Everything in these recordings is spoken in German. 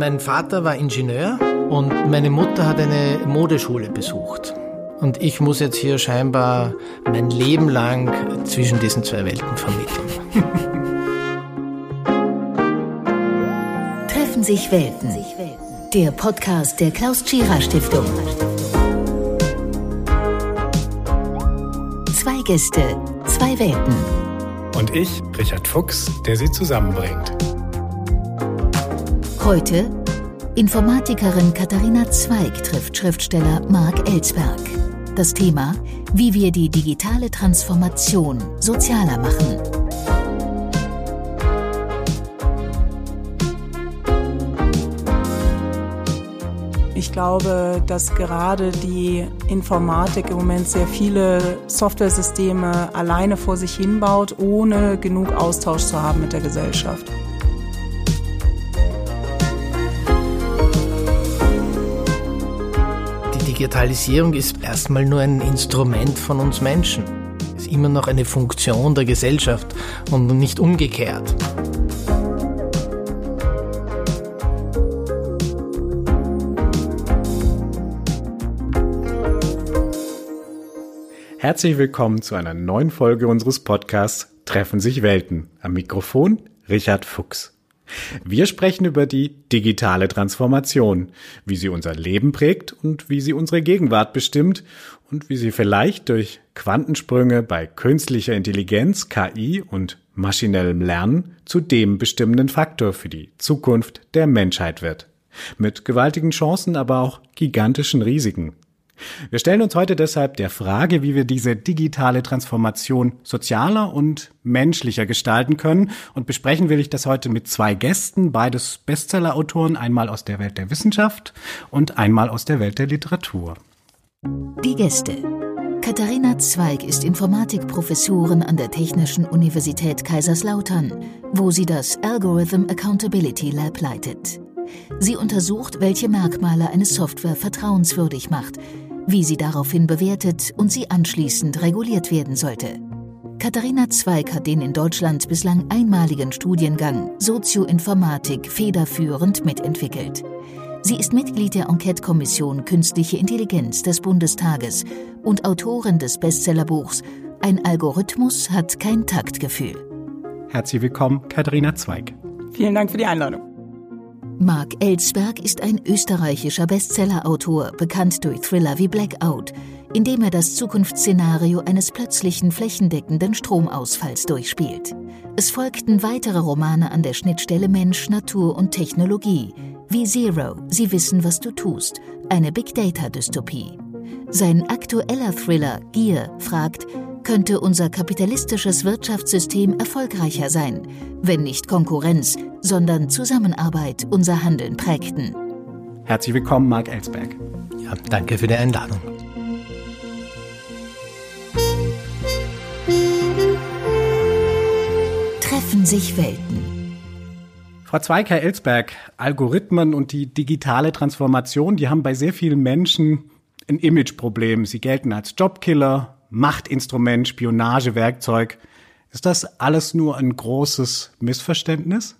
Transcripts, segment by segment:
Mein Vater war Ingenieur und meine Mutter hat eine Modeschule besucht. Und ich muss jetzt hier scheinbar mein Leben lang zwischen diesen zwei Welten vermitteln. Treffen sich Welten. Der Podcast der Klaus Tschira Stiftung. Zwei Gäste, zwei Welten. Und ich, Richard Fuchs, der sie zusammenbringt. Heute Informatikerin Katharina Zweig trifft Schriftsteller Marc Ellsberg. Das Thema, wie wir die digitale Transformation sozialer machen. Ich glaube, dass gerade die Informatik im Moment sehr viele Softwaresysteme alleine vor sich hinbaut, ohne genug Austausch zu haben mit der Gesellschaft. Digitalisierung ist erstmal nur ein Instrument von uns Menschen. Ist immer noch eine Funktion der Gesellschaft und nicht umgekehrt. Herzlich willkommen zu einer neuen Folge unseres Podcasts Treffen sich Welten. Am Mikrofon Richard Fuchs. Wir sprechen über die digitale Transformation, wie sie unser Leben prägt und wie sie unsere Gegenwart bestimmt und wie sie vielleicht durch Quantensprünge bei künstlicher Intelligenz, KI und maschinellem Lernen zu dem bestimmenden Faktor für die Zukunft der Menschheit wird. Mit gewaltigen Chancen, aber auch gigantischen Risiken. Wir stellen uns heute deshalb der Frage, wie wir diese digitale Transformation sozialer und menschlicher gestalten können. Und besprechen will ich das heute mit zwei Gästen, beides Bestsellerautoren, einmal aus der Welt der Wissenschaft und einmal aus der Welt der Literatur. Die Gäste. Katharina Zweig ist Informatikprofessorin an der Technischen Universität Kaiserslautern, wo sie das Algorithm Accountability Lab leitet. Sie untersucht, welche Merkmale eine Software vertrauenswürdig macht, wie sie daraufhin bewertet und sie anschließend reguliert werden sollte. Katharina Zweig hat den in Deutschland bislang einmaligen Studiengang Sozioinformatik federführend mitentwickelt. Sie ist Mitglied der Enquete-Kommission Künstliche Intelligenz des Bundestages und Autorin des Bestsellerbuchs Ein Algorithmus hat kein Taktgefühl. Herzlich willkommen, Katharina Zweig. Vielen Dank für die Einladung. Marc Ellsberg ist ein österreichischer Bestsellerautor, bekannt durch Thriller wie Blackout, in dem er das Zukunftsszenario eines plötzlichen flächendeckenden Stromausfalls durchspielt. Es folgten weitere Romane an der Schnittstelle Mensch, Natur und Technologie, wie Zero, Sie wissen, was du tust, eine Big Data-Dystopie. Sein aktueller Thriller Gier fragt, könnte unser kapitalistisches Wirtschaftssystem erfolgreicher sein, wenn nicht Konkurrenz, sondern Zusammenarbeit unser Handeln prägten. Herzlich willkommen, Marc Ellsberg. Ja, danke für die Einladung. Treffen sich Welten. Frau Zweig, Herr Ellsberg, Algorithmen und die digitale Transformation, die haben bei sehr vielen Menschen ein Imageproblem. Sie gelten als Jobkiller, Machtinstrument, Spionagewerkzeug. Ist das alles nur ein großes Missverständnis?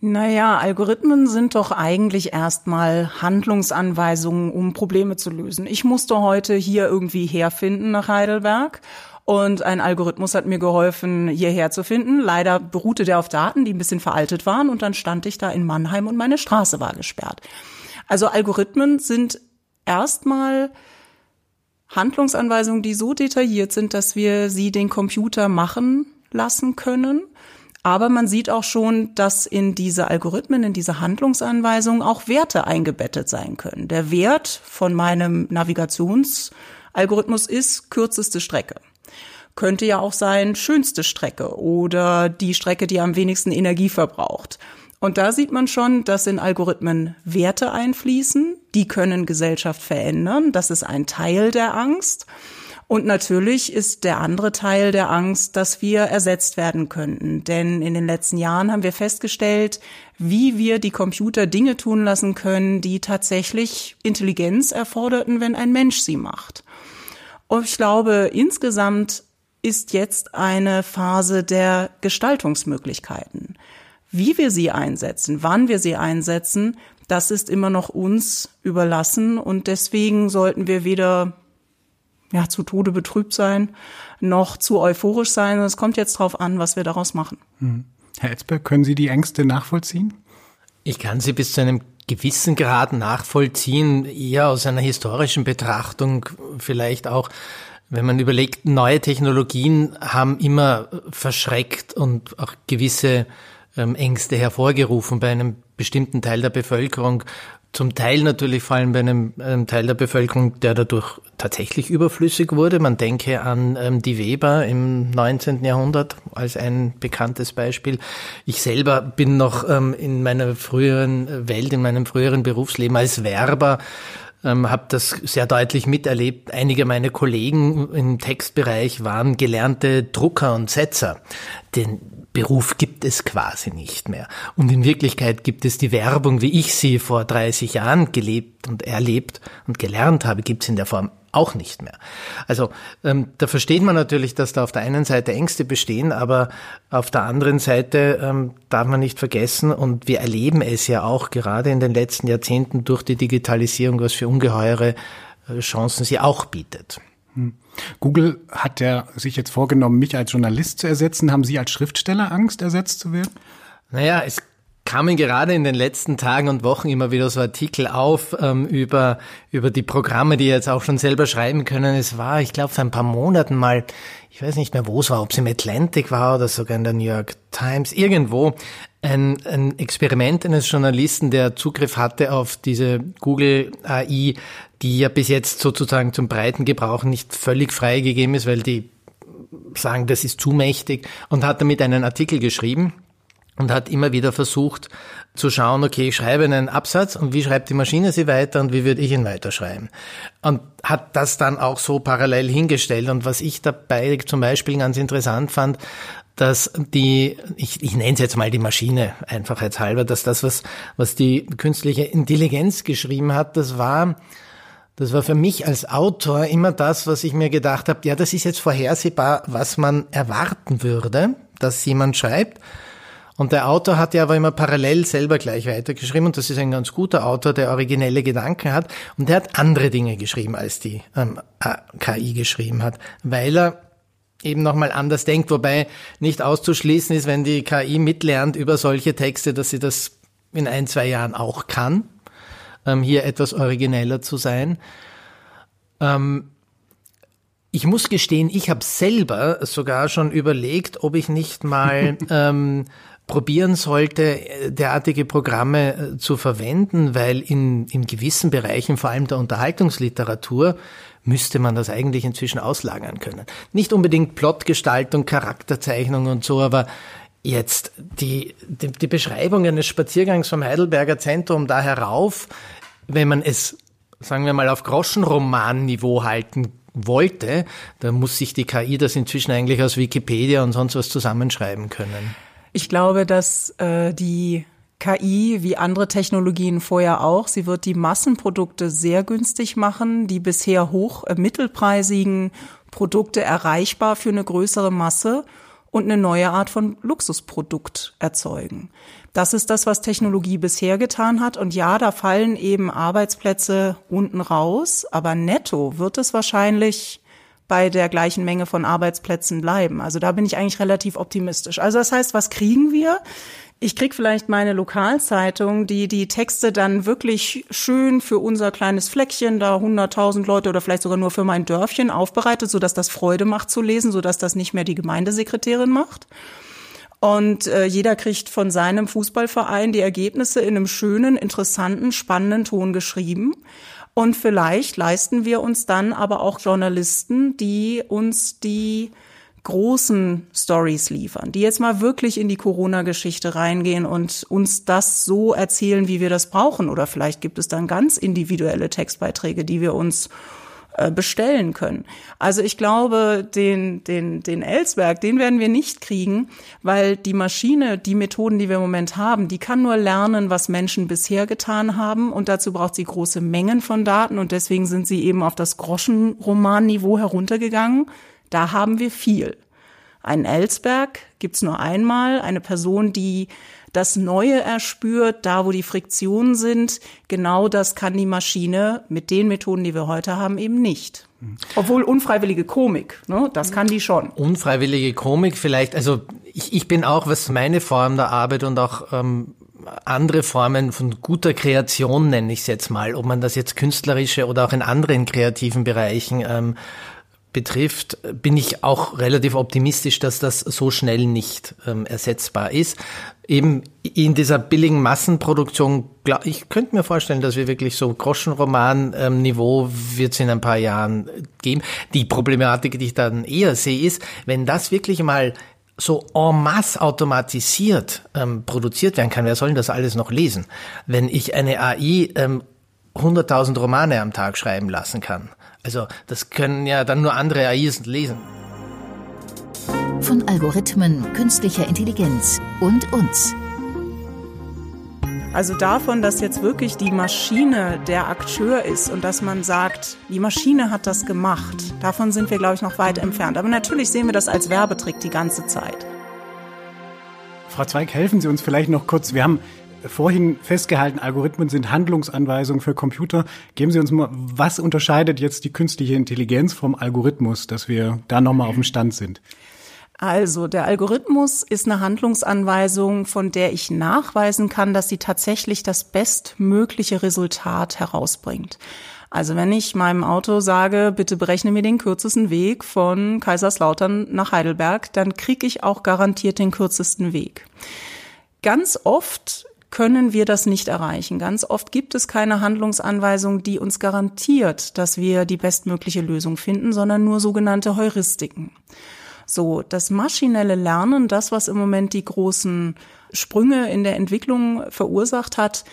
Naja, Algorithmen sind doch eigentlich erstmal Handlungsanweisungen, um Probleme zu lösen. Ich musste heute hier irgendwie herfinden nach Heidelberg und ein Algorithmus hat mir geholfen, hierher zu finden. Leider beruhte der auf Daten, die ein bisschen veraltet waren und dann stand ich da in Mannheim und meine Straße war gesperrt. Also Algorithmen sind erstmal Handlungsanweisungen, die so detailliert sind, dass wir sie den Computer machen lassen können. Aber man sieht auch schon, dass in diese Algorithmen, in diese Handlungsanweisungen auch Werte eingebettet sein können. Der Wert von meinem Navigationsalgorithmus ist kürzeste Strecke. Könnte ja auch sein schönste Strecke oder die Strecke, die am wenigsten Energie verbraucht. Und da sieht man schon, dass in Algorithmen Werte einfließen, die können Gesellschaft verändern. Das ist ein Teil der Angst. Und natürlich ist der andere Teil der Angst, dass wir ersetzt werden könnten. Denn in den letzten Jahren haben wir festgestellt, wie wir die Computer Dinge tun lassen können, die tatsächlich Intelligenz erforderten, wenn ein Mensch sie macht. Und ich glaube, insgesamt ist jetzt eine Phase der Gestaltungsmöglichkeiten. Wie wir sie einsetzen, wann wir sie einsetzen, das ist immer noch uns überlassen und deswegen sollten wir weder ja, zu Tode betrübt sein, noch zu euphorisch sein. Es kommt jetzt drauf an, was wir daraus machen. Hm. Herr Etzberg, können Sie die Ängste nachvollziehen? Ich kann sie bis zu einem gewissen Grad nachvollziehen, eher aus einer historischen Betrachtung, vielleicht auch, wenn man überlegt, neue Technologien haben immer verschreckt und auch gewisse ähm, Ängste hervorgerufen bei einem bestimmten Teil der Bevölkerung. Zum Teil natürlich vor allem bei einem, einem Teil der Bevölkerung, der dadurch tatsächlich überflüssig wurde. Man denke an ähm, die Weber im 19. Jahrhundert als ein bekanntes Beispiel. Ich selber bin noch ähm, in meiner früheren Welt, in meinem früheren Berufsleben als Werber ähm, habe das sehr deutlich miterlebt. Einige meiner Kollegen im Textbereich waren gelernte Drucker und Setzer. Den Beruf gibt es quasi nicht mehr. Und in Wirklichkeit gibt es die Werbung, wie ich sie vor 30 Jahren gelebt und erlebt und gelernt habe, gibt es in der Form auch nicht mehr. Also ähm, da versteht man natürlich, dass da auf der einen Seite Ängste bestehen, aber auf der anderen Seite ähm, darf man nicht vergessen, und wir erleben es ja auch gerade in den letzten Jahrzehnten durch die Digitalisierung, was für ungeheure äh, Chancen sie auch bietet. Hm. Google hat ja sich jetzt vorgenommen, mich als Journalist zu ersetzen. Haben Sie als Schriftsteller Angst, ersetzt zu werden? Naja, es kamen gerade in den letzten Tagen und Wochen immer wieder so Artikel auf ähm, über, über die Programme, die jetzt auch schon selber schreiben können. Es war, ich glaube, vor ein paar Monaten mal, ich weiß nicht mehr, wo es war, ob es im Atlantic war oder sogar in der New York Times, irgendwo, ein, ein Experiment eines Journalisten, der Zugriff hatte auf diese Google AI, die ja bis jetzt sozusagen zum breiten Gebrauch nicht völlig freigegeben ist, weil die sagen, das ist zu mächtig und hat damit einen Artikel geschrieben und hat immer wieder versucht zu schauen, okay, ich schreibe einen Absatz und wie schreibt die Maschine sie weiter und wie würde ich ihn weiterschreiben. Und hat das dann auch so parallel hingestellt. Und was ich dabei zum Beispiel ganz interessant fand, dass die, ich, ich nenne es jetzt mal die Maschine einfachheitshalber, dass das, was, was die künstliche Intelligenz geschrieben hat, das war, das war für mich als Autor immer das, was ich mir gedacht habe, ja, das ist jetzt vorhersehbar, was man erwarten würde, dass jemand schreibt. Und der Autor hat ja aber immer parallel selber gleich weitergeschrieben und das ist ein ganz guter Autor, der originelle Gedanken hat und der hat andere Dinge geschrieben, als die ähm, KI geschrieben hat, weil er eben nochmal anders denkt, wobei nicht auszuschließen ist, wenn die KI mitlernt über solche Texte, dass sie das in ein, zwei Jahren auch kann, ähm, hier etwas origineller zu sein. Ähm, ich muss gestehen, ich habe selber sogar schon überlegt, ob ich nicht mal ähm, probieren sollte, äh, derartige Programme äh, zu verwenden, weil in, in gewissen Bereichen, vor allem der Unterhaltungsliteratur, müsste man das eigentlich inzwischen auslagern können. Nicht unbedingt Plotgestaltung, Charakterzeichnung und so, aber jetzt die, die, die Beschreibung eines Spaziergangs vom Heidelberger Zentrum da herauf, wenn man es, sagen wir mal, auf Groschenroman-Niveau halten wollte, da muss sich die KI das inzwischen eigentlich aus Wikipedia und sonst was zusammenschreiben können. Ich glaube, dass äh, die KI wie andere Technologien vorher auch, sie wird die Massenprodukte sehr günstig machen, die bisher hoch äh, mittelpreisigen Produkte erreichbar für eine größere Masse und eine neue Art von Luxusprodukt erzeugen. Das ist das, was Technologie bisher getan hat. Und ja, da fallen eben Arbeitsplätze unten raus, aber netto wird es wahrscheinlich bei der gleichen Menge von Arbeitsplätzen bleiben. Also da bin ich eigentlich relativ optimistisch. Also das heißt, was kriegen wir? Ich krieg vielleicht meine Lokalzeitung, die die Texte dann wirklich schön für unser kleines Fleckchen, da 100.000 Leute oder vielleicht sogar nur für mein Dörfchen aufbereitet, sodass das Freude macht zu lesen, sodass das nicht mehr die Gemeindesekretärin macht. Und äh, jeder kriegt von seinem Fußballverein die Ergebnisse in einem schönen, interessanten, spannenden Ton geschrieben. Und vielleicht leisten wir uns dann aber auch Journalisten, die uns die großen Stories liefern, die jetzt mal wirklich in die Corona-Geschichte reingehen und uns das so erzählen, wie wir das brauchen. Oder vielleicht gibt es dann ganz individuelle Textbeiträge, die wir uns äh, bestellen können. Also ich glaube, den, den, den Ellsberg, den werden wir nicht kriegen, weil die Maschine, die Methoden, die wir im Moment haben, die kann nur lernen, was Menschen bisher getan haben und dazu braucht sie große Mengen von Daten und deswegen sind sie eben auf das Groschenroman-Niveau heruntergegangen. Da haben wir viel. Einen Ellsberg gibt's nur einmal, eine Person, die das Neue erspürt, da wo die Friktionen sind. Genau das kann die Maschine mit den Methoden, die wir heute haben, eben nicht. Obwohl unfreiwillige Komik, ne, das kann die schon. Unfreiwillige Komik vielleicht, also ich, ich bin auch, was meine Form der Arbeit und auch ähm, andere Formen von guter Kreation, nenne ich es jetzt mal, ob man das jetzt künstlerische oder auch in anderen kreativen Bereichen ähm, betrifft, bin ich auch relativ optimistisch, dass das so schnell nicht ähm, ersetzbar ist. Eben in dieser billigen Massenproduktion, glaub, ich könnte mir vorstellen, dass wir wirklich so Groschenroman-Niveau ähm, wird es in ein paar Jahren geben. Die Problematik, die ich dann eher sehe, ist, wenn das wirklich mal so en masse automatisiert ähm, produziert werden kann, wer soll denn das alles noch lesen? Wenn ich eine AI ähm, 100.000 Romane am Tag schreiben lassen kann. Also das können ja dann nur andere AIs lesen. Von Algorithmen, künstlicher Intelligenz und uns. Also davon, dass jetzt wirklich die Maschine der Akteur ist und dass man sagt, die Maschine hat das gemacht, davon sind wir, glaube ich, noch weit entfernt. Aber natürlich sehen wir das als Werbetrick die ganze Zeit. Frau Zweig, helfen Sie uns vielleicht noch kurz. Wir haben vorhin festgehalten, Algorithmen sind Handlungsanweisungen für Computer. Geben Sie uns mal, was unterscheidet jetzt die künstliche Intelligenz vom Algorithmus, dass wir da nochmal auf dem Stand sind? Also der Algorithmus ist eine Handlungsanweisung, von der ich nachweisen kann, dass sie tatsächlich das bestmögliche Resultat herausbringt. Also wenn ich meinem Auto sage, bitte berechne mir den kürzesten Weg von Kaiserslautern nach Heidelberg, dann kriege ich auch garantiert den kürzesten Weg. Ganz oft können wir das nicht erreichen. Ganz oft gibt es keine Handlungsanweisung, die uns garantiert, dass wir die bestmögliche Lösung finden, sondern nur sogenannte Heuristiken. So, das maschinelle Lernen, das, was im Moment die großen Sprünge in der Entwicklung verursacht hat,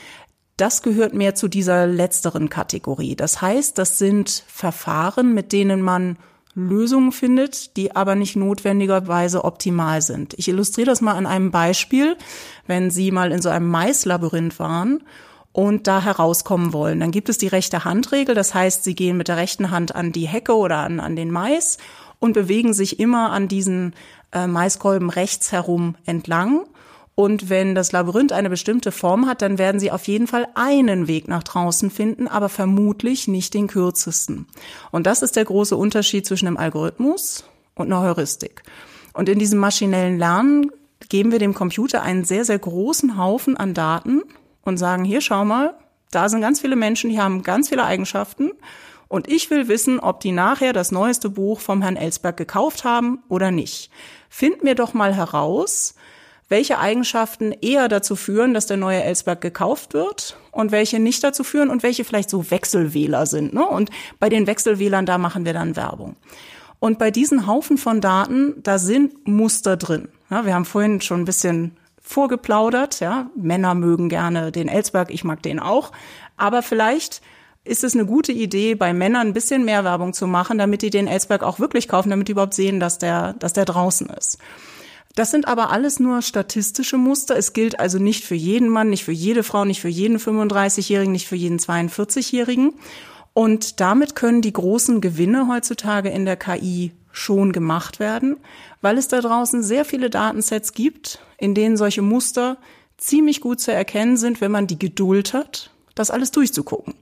das gehört mehr zu dieser letzteren Kategorie. Das heißt, das sind Verfahren, mit denen man Lösungen findet, die aber nicht notwendigerweise optimal sind. Ich illustriere das mal an einem Beispiel. Wenn Sie mal in so einem Maislabyrinth waren und da herauskommen wollen, dann gibt es die rechte Handregel. Das heißt, Sie gehen mit der rechten Hand an die Hecke oder an, an den Mais und bewegen sich immer an diesen äh, Maiskolben rechts herum entlang. Und wenn das Labyrinth eine bestimmte Form hat, dann werden Sie auf jeden Fall einen Weg nach draußen finden, aber vermutlich nicht den kürzesten. Und das ist der große Unterschied zwischen einem Algorithmus und einer Heuristik. Und in diesem maschinellen Lernen geben wir dem Computer einen sehr, sehr großen Haufen an Daten und sagen, hier schau mal, da sind ganz viele Menschen, die haben ganz viele Eigenschaften und ich will wissen, ob die nachher das neueste Buch vom Herrn Ellsberg gekauft haben oder nicht. Find mir doch mal heraus, welche Eigenschaften eher dazu führen, dass der neue Ellsberg gekauft wird und welche nicht dazu führen und welche vielleicht so Wechselwähler sind. Ne? Und bei den Wechselwählern, da machen wir dann Werbung. Und bei diesen Haufen von Daten, da sind Muster drin. Ja, wir haben vorhin schon ein bisschen vorgeplaudert. Ja? Männer mögen gerne den Ellsberg, ich mag den auch. Aber vielleicht ist es eine gute Idee, bei Männern ein bisschen mehr Werbung zu machen, damit die den Ellsberg auch wirklich kaufen, damit die überhaupt sehen, dass der, dass der draußen ist. Das sind aber alles nur statistische Muster. Es gilt also nicht für jeden Mann, nicht für jede Frau, nicht für jeden 35-Jährigen, nicht für jeden 42-Jährigen. Und damit können die großen Gewinne heutzutage in der KI schon gemacht werden, weil es da draußen sehr viele Datensets gibt, in denen solche Muster ziemlich gut zu erkennen sind, wenn man die Geduld hat, das alles durchzugucken.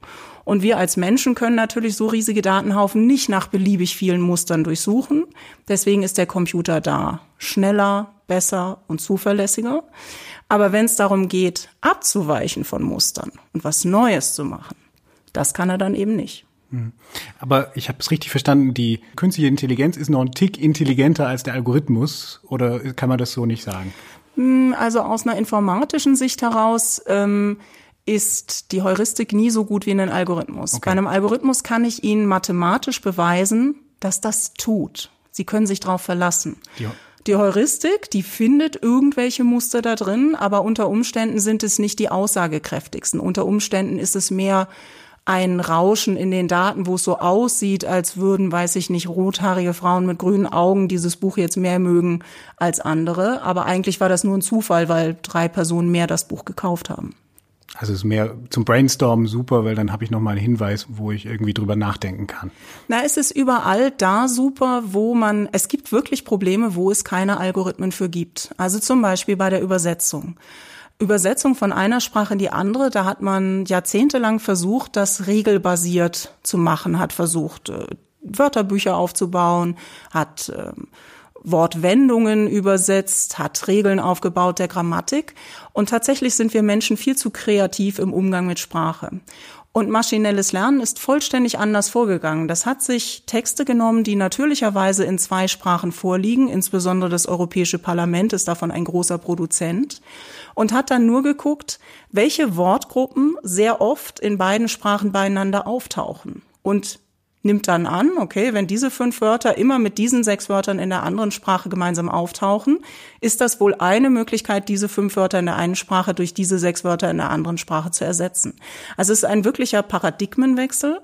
Und wir als Menschen können natürlich so riesige Datenhaufen nicht nach beliebig vielen Mustern durchsuchen. Deswegen ist der Computer da. Schneller, besser und zuverlässiger. Aber wenn es darum geht, abzuweichen von Mustern und was Neues zu machen, das kann er dann eben nicht. Hm. Aber ich habe es richtig verstanden, die künstliche Intelligenz ist noch ein Tick intelligenter als der Algorithmus, oder kann man das so nicht sagen? Hm, also aus einer informatischen Sicht heraus ähm, ist die Heuristik nie so gut wie ein Algorithmus. Okay. Bei einem Algorithmus kann ich Ihnen mathematisch beweisen, dass das tut. Sie können sich darauf verlassen. Ja. Die Heuristik, die findet irgendwelche Muster da drin, aber unter Umständen sind es nicht die aussagekräftigsten. Unter Umständen ist es mehr ein Rauschen in den Daten, wo es so aussieht, als würden, weiß ich nicht, rothaarige Frauen mit grünen Augen dieses Buch jetzt mehr mögen als andere. Aber eigentlich war das nur ein Zufall, weil drei Personen mehr das Buch gekauft haben. Also es ist mehr zum Brainstormen super, weil dann habe ich nochmal einen Hinweis, wo ich irgendwie drüber nachdenken kann. Na, es ist überall da super, wo man, es gibt wirklich Probleme, wo es keine Algorithmen für gibt. Also zum Beispiel bei der Übersetzung. Übersetzung von einer Sprache in die andere, da hat man jahrzehntelang versucht, das regelbasiert zu machen, hat versucht, äh, Wörterbücher aufzubauen, hat ähm, Wortwendungen übersetzt, hat Regeln aufgebaut der Grammatik. Und tatsächlich sind wir Menschen viel zu kreativ im Umgang mit Sprache. Und maschinelles Lernen ist vollständig anders vorgegangen. Das hat sich Texte genommen, die natürlicherweise in zwei Sprachen vorliegen, insbesondere das Europäische Parlament ist davon ein großer Produzent, und hat dann nur geguckt, welche Wortgruppen sehr oft in beiden Sprachen beieinander auftauchen. Und nimmt dann an, okay, wenn diese fünf Wörter immer mit diesen sechs Wörtern in der anderen Sprache gemeinsam auftauchen, ist das wohl eine Möglichkeit, diese fünf Wörter in der einen Sprache durch diese sechs Wörter in der anderen Sprache zu ersetzen. Also es ist ein wirklicher Paradigmenwechsel,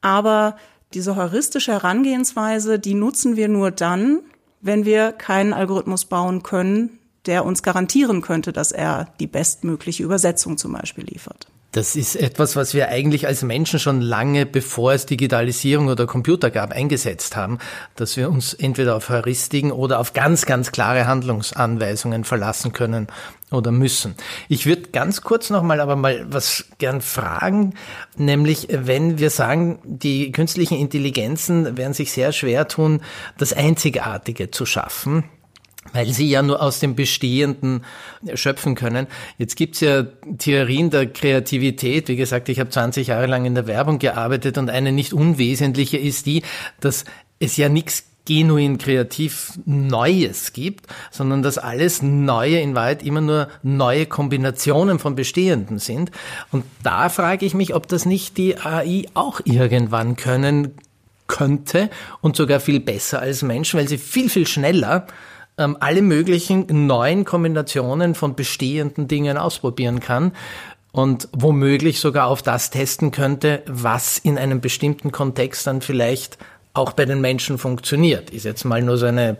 aber diese heuristische Herangehensweise, die nutzen wir nur dann, wenn wir keinen Algorithmus bauen können, der uns garantieren könnte, dass er die bestmögliche Übersetzung zum Beispiel liefert. Das ist etwas, was wir eigentlich als Menschen schon lange, bevor es Digitalisierung oder Computer gab, eingesetzt haben, dass wir uns entweder auf Heuristiken oder auf ganz, ganz klare Handlungsanweisungen verlassen können oder müssen. Ich würde ganz kurz nochmal aber mal was gern fragen, nämlich wenn wir sagen, die künstlichen Intelligenzen werden sich sehr schwer tun, das Einzigartige zu schaffen weil sie ja nur aus dem Bestehenden schöpfen können. Jetzt gibt's ja Theorien der Kreativität. Wie gesagt, ich habe 20 Jahre lang in der Werbung gearbeitet und eine nicht unwesentliche ist die, dass es ja nichts genuin kreativ Neues gibt, sondern dass alles Neue in Wahrheit immer nur neue Kombinationen von Bestehenden sind. Und da frage ich mich, ob das nicht die AI auch irgendwann können könnte und sogar viel besser als Menschen, weil sie viel, viel schneller ähm, alle möglichen neuen Kombinationen von bestehenden Dingen ausprobieren kann und womöglich sogar auf das testen könnte, was in einem bestimmten Kontext dann vielleicht auch bei den Menschen funktioniert. Ist jetzt mal nur so eine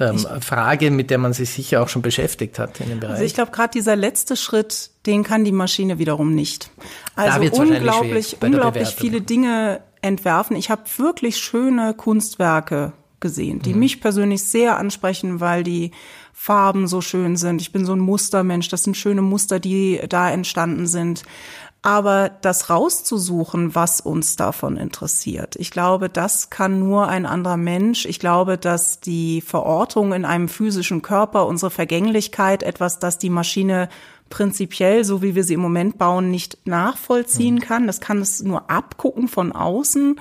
ähm, Frage, mit der man sich sicher auch schon beschäftigt hat in dem Bereich. Also ich glaube, gerade dieser letzte Schritt, den kann die Maschine wiederum nicht. Also unglaublich, unglaublich viele Dinge entwerfen. Ich habe wirklich schöne Kunstwerke gesehen, die mhm. mich persönlich sehr ansprechen, weil die Farben so schön sind. Ich bin so ein Mustermensch. Das sind schöne Muster, die da entstanden sind. Aber das rauszusuchen, was uns davon interessiert, ich glaube, das kann nur ein anderer Mensch. Ich glaube, dass die Verortung in einem physischen Körper, unsere Vergänglichkeit, etwas, das die Maschine prinzipiell, so wie wir sie im Moment bauen, nicht nachvollziehen mhm. kann. Das kann es nur abgucken von außen.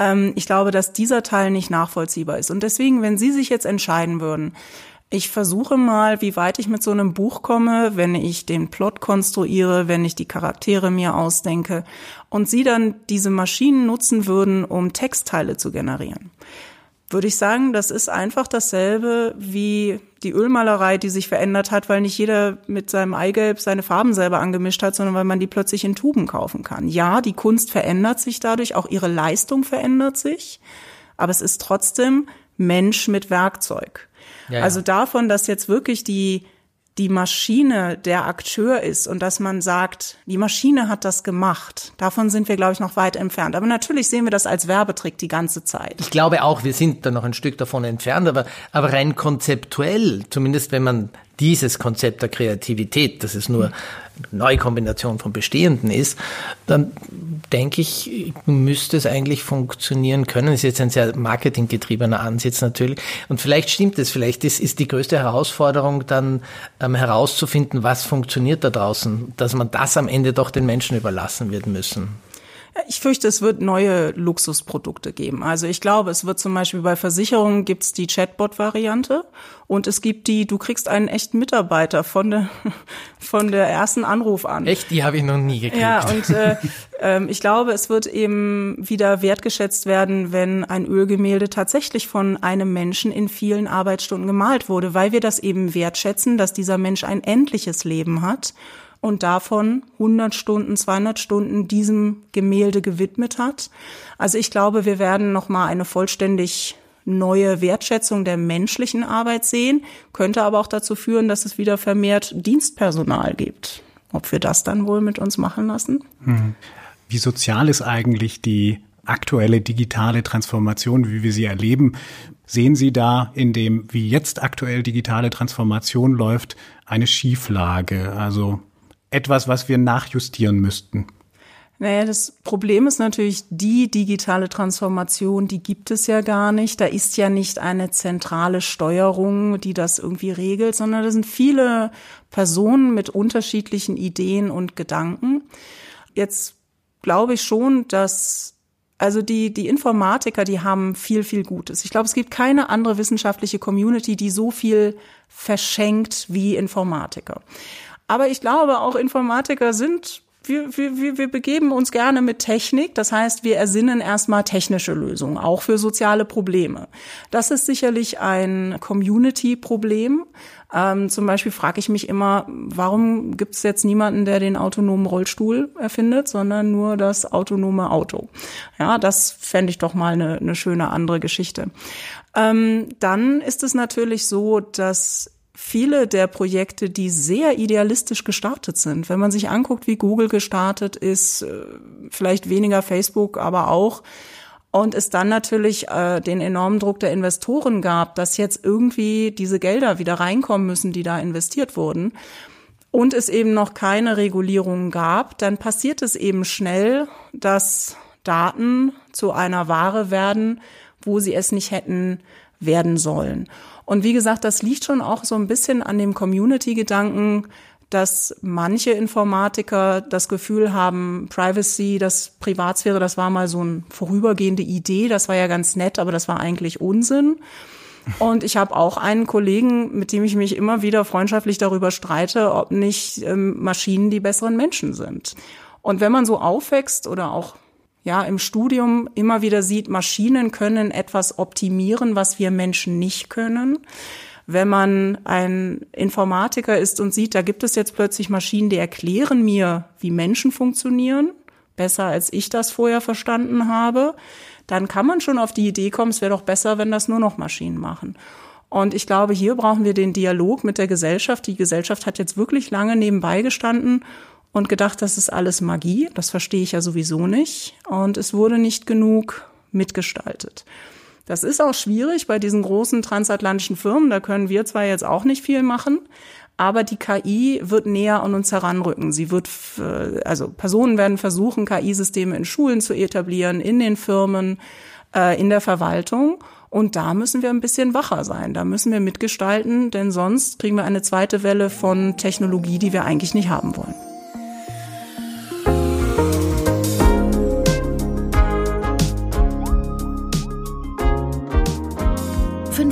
Ähm, ich glaube, dass dieser Teil nicht nachvollziehbar ist. Und deswegen, wenn Sie sich jetzt entscheiden würden, ich versuche mal, wie weit ich mit so einem Buch komme, wenn ich den Plot konstruiere, wenn ich die Charaktere mir ausdenke und Sie dann diese Maschinen nutzen würden, um Textteile zu generieren würde ich sagen, das ist einfach dasselbe wie die Ölmalerei, die sich verändert hat, weil nicht jeder mit seinem Eigelb seine Farben selber angemischt hat, sondern weil man die plötzlich in Tuben kaufen kann. Ja, die Kunst verändert sich dadurch, auch ihre Leistung verändert sich, aber es ist trotzdem Mensch mit Werkzeug. Ja, ja. Also davon, dass jetzt wirklich die die Maschine der Akteur ist und dass man sagt, die Maschine hat das gemacht. Davon sind wir, glaube ich, noch weit entfernt. Aber natürlich sehen wir das als Werbetrick die ganze Zeit. Ich glaube auch, wir sind da noch ein Stück davon entfernt, aber, aber rein konzeptuell, zumindest wenn man dieses Konzept der Kreativität, dass es nur eine neue Kombination von Bestehenden ist, dann denke ich, müsste es eigentlich funktionieren können. Das ist jetzt ein sehr marketinggetriebener Ansatz natürlich. Und vielleicht stimmt es, vielleicht ist, ist die größte Herausforderung dann ähm, herauszufinden, was funktioniert da draußen, dass man das am Ende doch den Menschen überlassen wird müssen. Ich fürchte, es wird neue Luxusprodukte geben. Also ich glaube, es wird zum Beispiel bei Versicherungen gibt's die Chatbot-Variante und es gibt die, du kriegst einen echten Mitarbeiter von der von der ersten Anruf an. Echt? Die habe ich noch nie gekriegt. Ja, und äh, äh, ich glaube, es wird eben wieder wertgeschätzt werden, wenn ein Ölgemälde tatsächlich von einem Menschen in vielen Arbeitsstunden gemalt wurde, weil wir das eben wertschätzen, dass dieser Mensch ein endliches Leben hat und davon 100 Stunden, 200 Stunden diesem Gemälde gewidmet hat. Also ich glaube, wir werden noch mal eine vollständig neue Wertschätzung der menschlichen Arbeit sehen, könnte aber auch dazu führen, dass es wieder vermehrt Dienstpersonal gibt. Ob wir das dann wohl mit uns machen lassen? Hm. Wie sozial ist eigentlich die aktuelle digitale Transformation, wie wir sie erleben? Sehen Sie da in dem, wie jetzt aktuell digitale Transformation läuft, eine Schieflage, also etwas, was wir nachjustieren müssten? Naja, das Problem ist natürlich, die digitale Transformation, die gibt es ja gar nicht. Da ist ja nicht eine zentrale Steuerung, die das irgendwie regelt, sondern da sind viele Personen mit unterschiedlichen Ideen und Gedanken. Jetzt glaube ich schon, dass also die, die Informatiker, die haben viel, viel Gutes. Ich glaube, es gibt keine andere wissenschaftliche Community, die so viel verschenkt wie Informatiker. Aber ich glaube, auch Informatiker sind wir, wir, wir begeben uns gerne mit Technik. Das heißt, wir ersinnen erstmal technische Lösungen, auch für soziale Probleme. Das ist sicherlich ein Community-Problem. Ähm, zum Beispiel frage ich mich immer, warum gibt es jetzt niemanden, der den autonomen Rollstuhl erfindet, sondern nur das autonome Auto? Ja, das fände ich doch mal eine, eine schöne andere Geschichte. Ähm, dann ist es natürlich so, dass viele der Projekte, die sehr idealistisch gestartet sind. Wenn man sich anguckt, wie Google gestartet ist, äh, vielleicht weniger Facebook, aber auch, und es dann natürlich äh, den enormen Druck der Investoren gab, dass jetzt irgendwie diese Gelder wieder reinkommen müssen, die da investiert wurden, und es eben noch keine Regulierungen gab, dann passiert es eben schnell, dass Daten zu einer Ware werden, wo sie es nicht hätten werden sollen. Und wie gesagt, das liegt schon auch so ein bisschen an dem Community-Gedanken, dass manche Informatiker das Gefühl haben, Privacy, das Privatsphäre, das war mal so eine vorübergehende Idee, das war ja ganz nett, aber das war eigentlich Unsinn. Und ich habe auch einen Kollegen, mit dem ich mich immer wieder freundschaftlich darüber streite, ob nicht ähm, Maschinen die besseren Menschen sind. Und wenn man so aufwächst oder auch ja, im Studium immer wieder sieht, Maschinen können etwas optimieren, was wir Menschen nicht können. Wenn man ein Informatiker ist und sieht, da gibt es jetzt plötzlich Maschinen, die erklären mir, wie Menschen funktionieren, besser als ich das vorher verstanden habe, dann kann man schon auf die Idee kommen, es wäre doch besser, wenn das nur noch Maschinen machen. Und ich glaube, hier brauchen wir den Dialog mit der Gesellschaft. Die Gesellschaft hat jetzt wirklich lange nebenbei gestanden und gedacht, das ist alles Magie. Das verstehe ich ja sowieso nicht. Und es wurde nicht genug mitgestaltet. Das ist auch schwierig bei diesen großen transatlantischen Firmen. Da können wir zwar jetzt auch nicht viel machen, aber die KI wird näher an uns heranrücken. Sie wird, also Personen werden versuchen, KI-Systeme in Schulen zu etablieren, in den Firmen, äh, in der Verwaltung. Und da müssen wir ein bisschen wacher sein. Da müssen wir mitgestalten, denn sonst kriegen wir eine zweite Welle von Technologie, die wir eigentlich nicht haben wollen.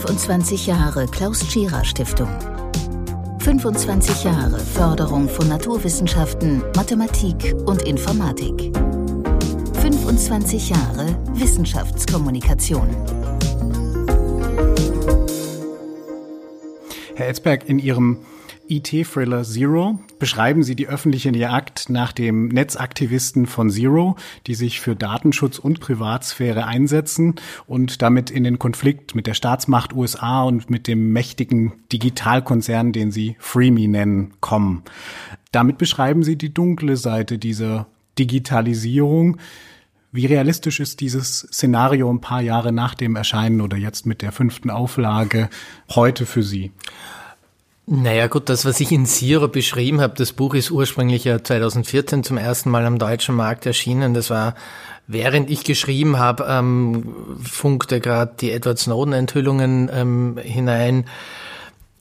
25 Jahre Klaus Tschira Stiftung. 25 Jahre Förderung von Naturwissenschaften, Mathematik und Informatik. 25 Jahre Wissenschaftskommunikation. Herr Etzberg, in Ihrem IT-Thriller Zero beschreiben Sie die öffentliche Jagd nach dem Netzaktivisten von Zero, die sich für Datenschutz und Privatsphäre einsetzen und damit in den Konflikt mit der Staatsmacht USA und mit dem mächtigen Digitalkonzern, den Sie Freeme nennen, kommen. Damit beschreiben Sie die dunkle Seite dieser Digitalisierung. Wie realistisch ist dieses Szenario ein paar Jahre nach dem Erscheinen oder jetzt mit der fünften Auflage heute für Sie? Naja gut, das, was ich in Zero beschrieben habe, das Buch ist ursprünglich ja 2014 zum ersten Mal am deutschen Markt erschienen. Das war, während ich geschrieben habe, ähm, funkte gerade die Edward Snowden-Enthüllungen ähm, hinein.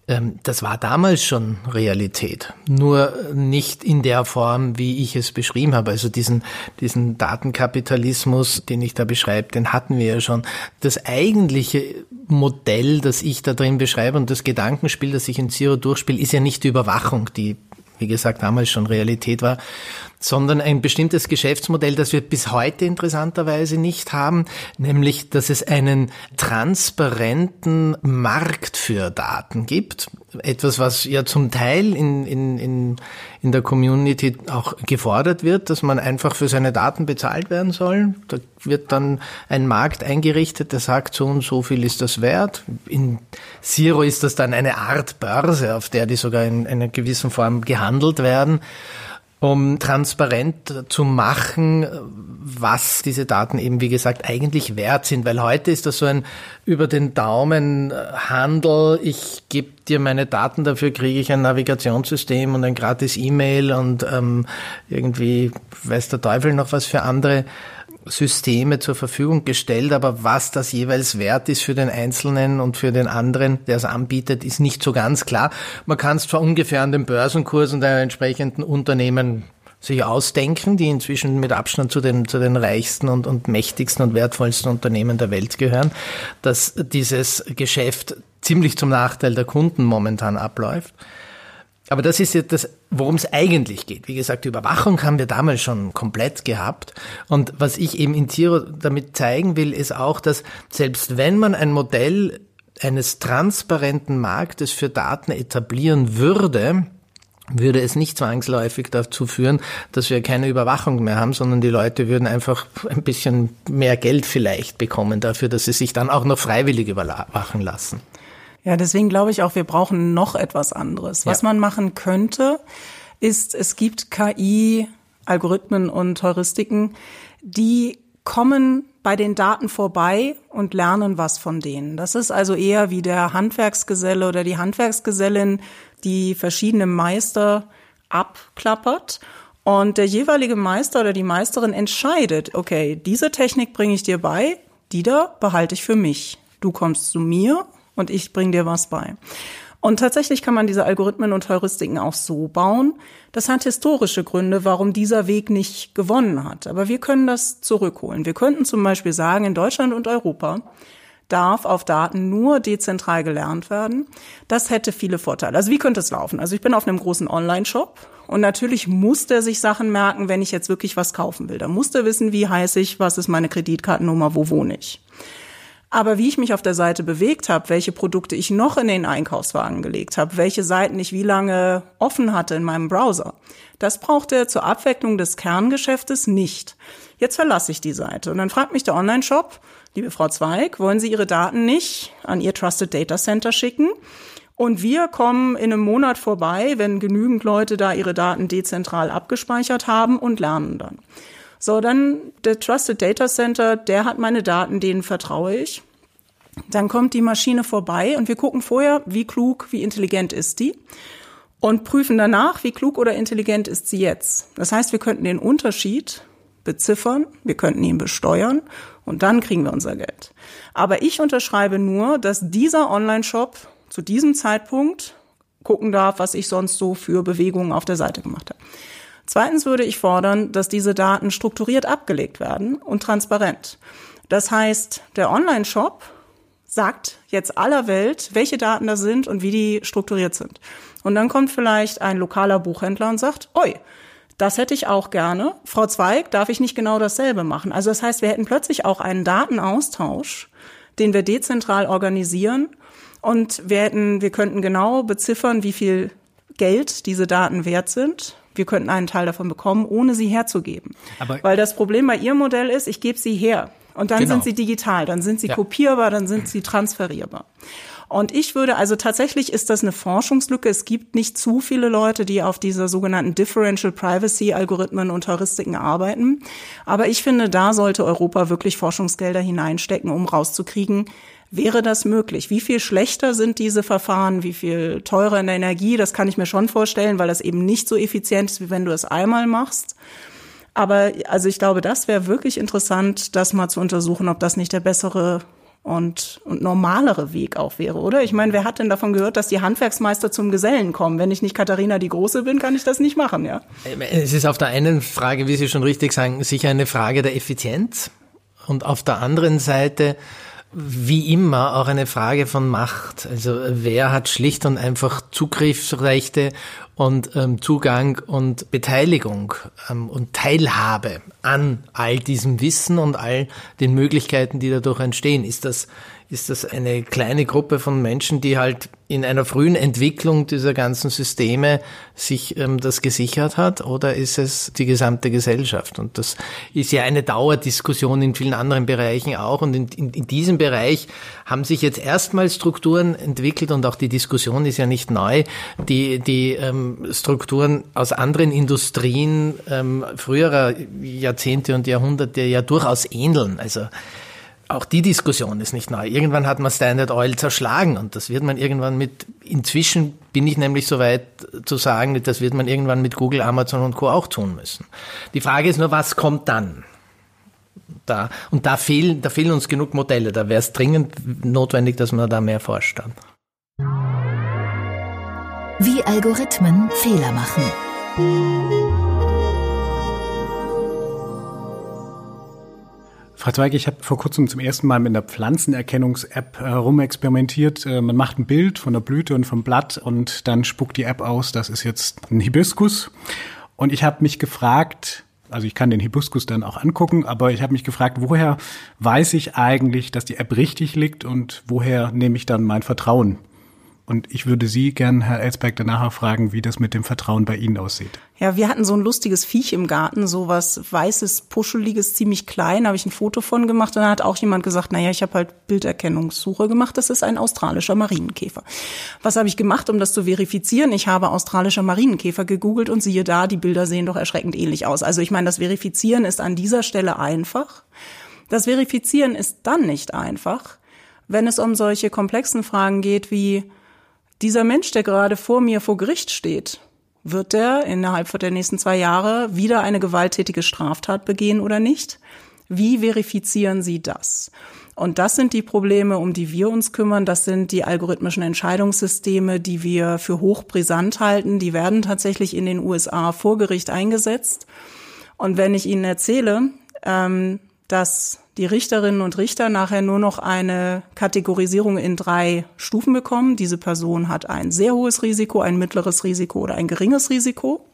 Ähm, das war damals schon Realität, nur nicht in der Form, wie ich es beschrieben habe. Also diesen, diesen Datenkapitalismus, den ich da beschreibe, den hatten wir ja schon. Das eigentliche Modell, das ich da drin beschreibe und das Gedankenspiel, das ich in Zero durchspiele, ist ja nicht die Überwachung, die, wie gesagt, damals schon Realität war, sondern ein bestimmtes Geschäftsmodell, das wir bis heute interessanterweise nicht haben, nämlich, dass es einen transparenten Markt für Daten gibt. Etwas, was ja zum Teil in, in, in, in der Community auch gefordert wird, dass man einfach für seine Daten bezahlt werden soll. Da wird dann ein Markt eingerichtet, der sagt, so und so viel ist das wert. In Zero ist das dann eine Art Börse, auf der die sogar in einer gewissen Form gehandelt werden. Um transparent zu machen, was diese Daten eben, wie gesagt, eigentlich wert sind. Weil heute ist das so ein über den Daumen Handel. Ich gebe dir meine Daten, dafür kriege ich ein Navigationssystem und ein gratis E-Mail und ähm, irgendwie weiß der Teufel noch was für andere Systeme zur Verfügung gestellt, aber was das jeweils wert ist für den Einzelnen und für den anderen, der es anbietet, ist nicht so ganz klar. Man kann es zwar ungefähr an den Börsenkursen der entsprechenden Unternehmen sich ausdenken, die inzwischen mit Abstand zu den, zu den reichsten und, und mächtigsten und wertvollsten Unternehmen der Welt gehören, dass dieses Geschäft ziemlich zum Nachteil der Kunden momentan abläuft. Aber das ist jetzt das, worum es eigentlich geht. Wie gesagt, Überwachung haben wir damals schon komplett gehabt. Und was ich eben in Tiro damit zeigen will, ist auch, dass selbst wenn man ein Modell eines transparenten Marktes für Daten etablieren würde, würde es nicht zwangsläufig dazu führen, dass wir keine Überwachung mehr haben, sondern die Leute würden einfach ein bisschen mehr Geld vielleicht bekommen dafür, dass sie sich dann auch noch freiwillig überwachen lassen. Ja, deswegen glaube ich auch, wir brauchen noch etwas anderes. Was ja. man machen könnte, ist, es gibt KI, Algorithmen und Heuristiken, die kommen bei den Daten vorbei und lernen was von denen. Das ist also eher wie der Handwerksgeselle oder die Handwerksgesellin, die verschiedene Meister abklappert und der jeweilige Meister oder die Meisterin entscheidet, okay, diese Technik bringe ich dir bei, die da behalte ich für mich. Du kommst zu mir und ich bringe dir was bei. Und tatsächlich kann man diese Algorithmen und Heuristiken auch so bauen. Das hat historische Gründe, warum dieser Weg nicht gewonnen hat. Aber wir können das zurückholen. Wir könnten zum Beispiel sagen, in Deutschland und Europa darf auf Daten nur dezentral gelernt werden. Das hätte viele Vorteile. Also wie könnte es laufen? Also ich bin auf einem großen Online-Shop und natürlich muss der sich Sachen merken, wenn ich jetzt wirklich was kaufen will. Da muss der wissen, wie heiße ich, was ist meine Kreditkartennummer, wo wohne ich. Aber wie ich mich auf der Seite bewegt habe, welche Produkte ich noch in den Einkaufswagen gelegt habe, welche Seiten ich wie lange offen hatte in meinem Browser, das braucht er zur Abwicklung des Kerngeschäftes nicht. Jetzt verlasse ich die Seite und dann fragt mich der Online-Shop, liebe Frau Zweig, wollen Sie Ihre Daten nicht an Ihr Trusted Data Center schicken? Und wir kommen in einem Monat vorbei, wenn genügend Leute da ihre Daten dezentral abgespeichert haben und lernen dann. So, dann der Trusted Data Center, der hat meine Daten, denen vertraue ich. Dann kommt die Maschine vorbei und wir gucken vorher, wie klug, wie intelligent ist die und prüfen danach, wie klug oder intelligent ist sie jetzt. Das heißt, wir könnten den Unterschied beziffern, wir könnten ihn besteuern und dann kriegen wir unser Geld. Aber ich unterschreibe nur, dass dieser Online-Shop zu diesem Zeitpunkt gucken darf, was ich sonst so für Bewegungen auf der Seite gemacht habe. Zweitens würde ich fordern, dass diese Daten strukturiert abgelegt werden und transparent. Das heißt, der Online-Shop sagt jetzt aller Welt, welche Daten da sind und wie die strukturiert sind. Und dann kommt vielleicht ein lokaler Buchhändler und sagt, oi, das hätte ich auch gerne. Frau Zweig, darf ich nicht genau dasselbe machen? Also das heißt, wir hätten plötzlich auch einen Datenaustausch, den wir dezentral organisieren und wir hätten, wir könnten genau beziffern, wie viel Geld diese Daten wert sind wir könnten einen Teil davon bekommen, ohne sie herzugeben. Aber Weil das Problem bei Ihrem Modell ist, ich gebe sie her. Und dann genau. sind sie digital, dann sind sie ja. kopierbar, dann sind sie transferierbar. Und ich würde, also tatsächlich ist das eine Forschungslücke. Es gibt nicht zu viele Leute, die auf dieser sogenannten Differential Privacy Algorithmen und Heuristiken arbeiten. Aber ich finde, da sollte Europa wirklich Forschungsgelder hineinstecken, um rauszukriegen, Wäre das möglich? Wie viel schlechter sind diese Verfahren? Wie viel teurer in der Energie? Das kann ich mir schon vorstellen, weil das eben nicht so effizient ist, wie wenn du es einmal machst. Aber also ich glaube, das wäre wirklich interessant, das mal zu untersuchen, ob das nicht der bessere und, und normalere Weg auch wäre, oder? Ich meine, wer hat denn davon gehört, dass die Handwerksmeister zum Gesellen kommen? Wenn ich nicht Katharina die Große bin, kann ich das nicht machen, ja? Es ist auf der einen Frage, wie Sie schon richtig sagen, sicher eine Frage der Effizienz. Und auf der anderen Seite wie immer auch eine Frage von Macht. Also wer hat schlicht und einfach Zugriffsrechte und ähm, Zugang und Beteiligung ähm, und Teilhabe an all diesem Wissen und all den Möglichkeiten, die dadurch entstehen. Ist das ist das eine kleine Gruppe von Menschen, die halt in einer frühen Entwicklung dieser ganzen Systeme sich ähm, das gesichert hat oder ist es die gesamte Gesellschaft? Und das ist ja eine Dauerdiskussion in vielen anderen Bereichen auch. Und in, in, in diesem Bereich haben sich jetzt erstmal Strukturen entwickelt und auch die Diskussion ist ja nicht neu, die, die ähm, Strukturen aus anderen Industrien ähm, früherer Jahrzehnte und Jahrhunderte ja durchaus ähneln. Also auch die Diskussion ist nicht neu. Irgendwann hat man Standard Oil zerschlagen und das wird man irgendwann mit, inzwischen bin ich nämlich so weit zu sagen, das wird man irgendwann mit Google, Amazon und Co. auch tun müssen. Die Frage ist nur, was kommt dann? Da, und da fehlen, da fehlen uns genug Modelle. Da wäre es dringend notwendig, dass man da mehr forscht. Wie Algorithmen Fehler machen. Frau Zweig, ich habe vor kurzem zum ersten Mal mit einer Pflanzenerkennungs-App äh, rumexperimentiert. Äh, man macht ein Bild von der Blüte und vom Blatt und dann spuckt die App aus, das ist jetzt ein Hibiskus. Und ich habe mich gefragt, also ich kann den Hibiskus dann auch angucken, aber ich habe mich gefragt, woher weiß ich eigentlich, dass die App richtig liegt und woher nehme ich dann mein Vertrauen? Und ich würde Sie gern, Herr Elsberg, danach fragen, wie das mit dem Vertrauen bei Ihnen aussieht. Ja, wir hatten so ein lustiges Viech im Garten, so was weißes, puscheliges, ziemlich klein, habe ich ein Foto von gemacht und dann hat auch jemand gesagt, naja, ich habe halt Bilderkennungssuche gemacht, das ist ein australischer Marienkäfer. Was habe ich gemacht, um das zu verifizieren? Ich habe australischer Marienkäfer gegoogelt und siehe da, die Bilder sehen doch erschreckend ähnlich aus. Also ich meine, das Verifizieren ist an dieser Stelle einfach. Das Verifizieren ist dann nicht einfach, wenn es um solche komplexen Fragen geht wie, dieser Mensch, der gerade vor mir vor Gericht steht, wird er innerhalb der nächsten zwei Jahre wieder eine gewalttätige Straftat begehen oder nicht? Wie verifizieren Sie das? Und das sind die Probleme, um die wir uns kümmern. Das sind die algorithmischen Entscheidungssysteme, die wir für hochbrisant halten. Die werden tatsächlich in den USA vor Gericht eingesetzt. Und wenn ich Ihnen erzähle, ähm, dass die Richterinnen und Richter nachher nur noch eine Kategorisierung in drei Stufen bekommen. Diese Person hat ein sehr hohes Risiko, ein mittleres Risiko oder ein geringes Risiko.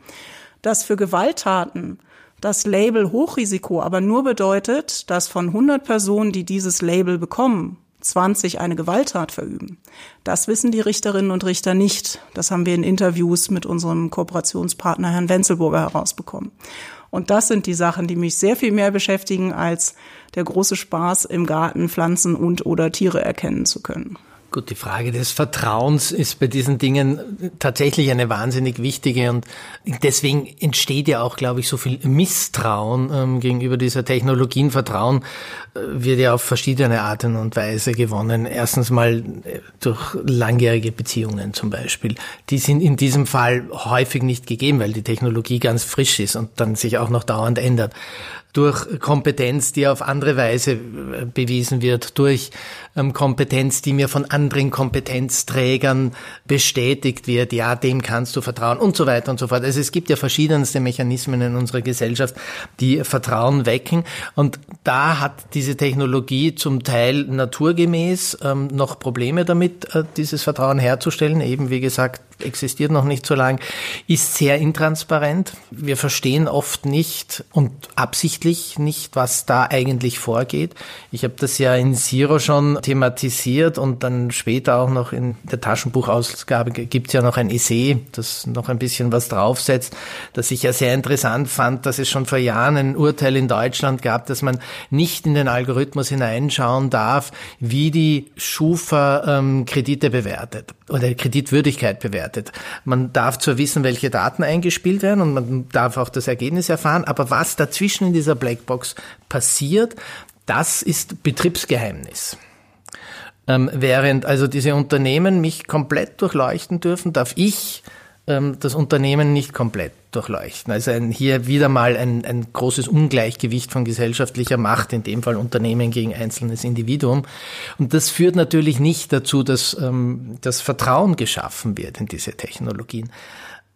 Das für Gewalttaten das Label Hochrisiko aber nur bedeutet, dass von 100 Personen, die dieses Label bekommen, 20 eine Gewalttat verüben. Das wissen die Richterinnen und Richter nicht. Das haben wir in Interviews mit unserem Kooperationspartner Herrn Wenzelburger herausbekommen. Und das sind die Sachen, die mich sehr viel mehr beschäftigen als der große Spaß im Garten Pflanzen und oder Tiere erkennen zu können. Gut, die Frage des Vertrauens ist bei diesen Dingen tatsächlich eine wahnsinnig wichtige und deswegen entsteht ja auch, glaube ich, so viel Misstrauen ähm, gegenüber dieser Technologien. Vertrauen äh, wird ja auf verschiedene Arten und Weise gewonnen. Erstens mal äh, durch langjährige Beziehungen zum Beispiel. Die sind in diesem Fall häufig nicht gegeben, weil die Technologie ganz frisch ist und dann sich auch noch dauernd ändert durch Kompetenz, die auf andere Weise äh, bewiesen wird, durch ähm, Kompetenz, die mir von anderen Kompetenzträgern bestätigt wird, ja, dem kannst du vertrauen und so weiter und so fort. Also es gibt ja verschiedenste Mechanismen in unserer Gesellschaft, die Vertrauen wecken und da hat diese Technologie zum Teil naturgemäß ähm, noch Probleme damit, äh, dieses Vertrauen herzustellen, eben wie gesagt, existiert noch nicht so lang, ist sehr intransparent. Wir verstehen oft nicht und absichtlich nicht, was da eigentlich vorgeht. Ich habe das ja in Zero schon thematisiert und dann später auch noch in der Taschenbuchausgabe gibt es ja noch ein Essay, das noch ein bisschen was draufsetzt, das ich ja sehr interessant fand, dass es schon vor Jahren ein Urteil in Deutschland gab, dass man nicht in den Algorithmus hineinschauen darf, wie die Schufa ähm, Kredite bewertet oder Kreditwürdigkeit bewertet. Man darf zwar wissen, welche Daten eingespielt werden und man darf auch das Ergebnis erfahren, aber was dazwischen in dieser Blackbox passiert, das ist Betriebsgeheimnis. Ähm, während also diese Unternehmen mich komplett durchleuchten dürfen, darf ich ähm, das Unternehmen nicht komplett durchleuchten. Also ein, hier wieder mal ein, ein großes Ungleichgewicht von gesellschaftlicher Macht, in dem Fall Unternehmen gegen einzelnes Individuum. Und das führt natürlich nicht dazu, dass ähm, das Vertrauen geschaffen wird in diese Technologien.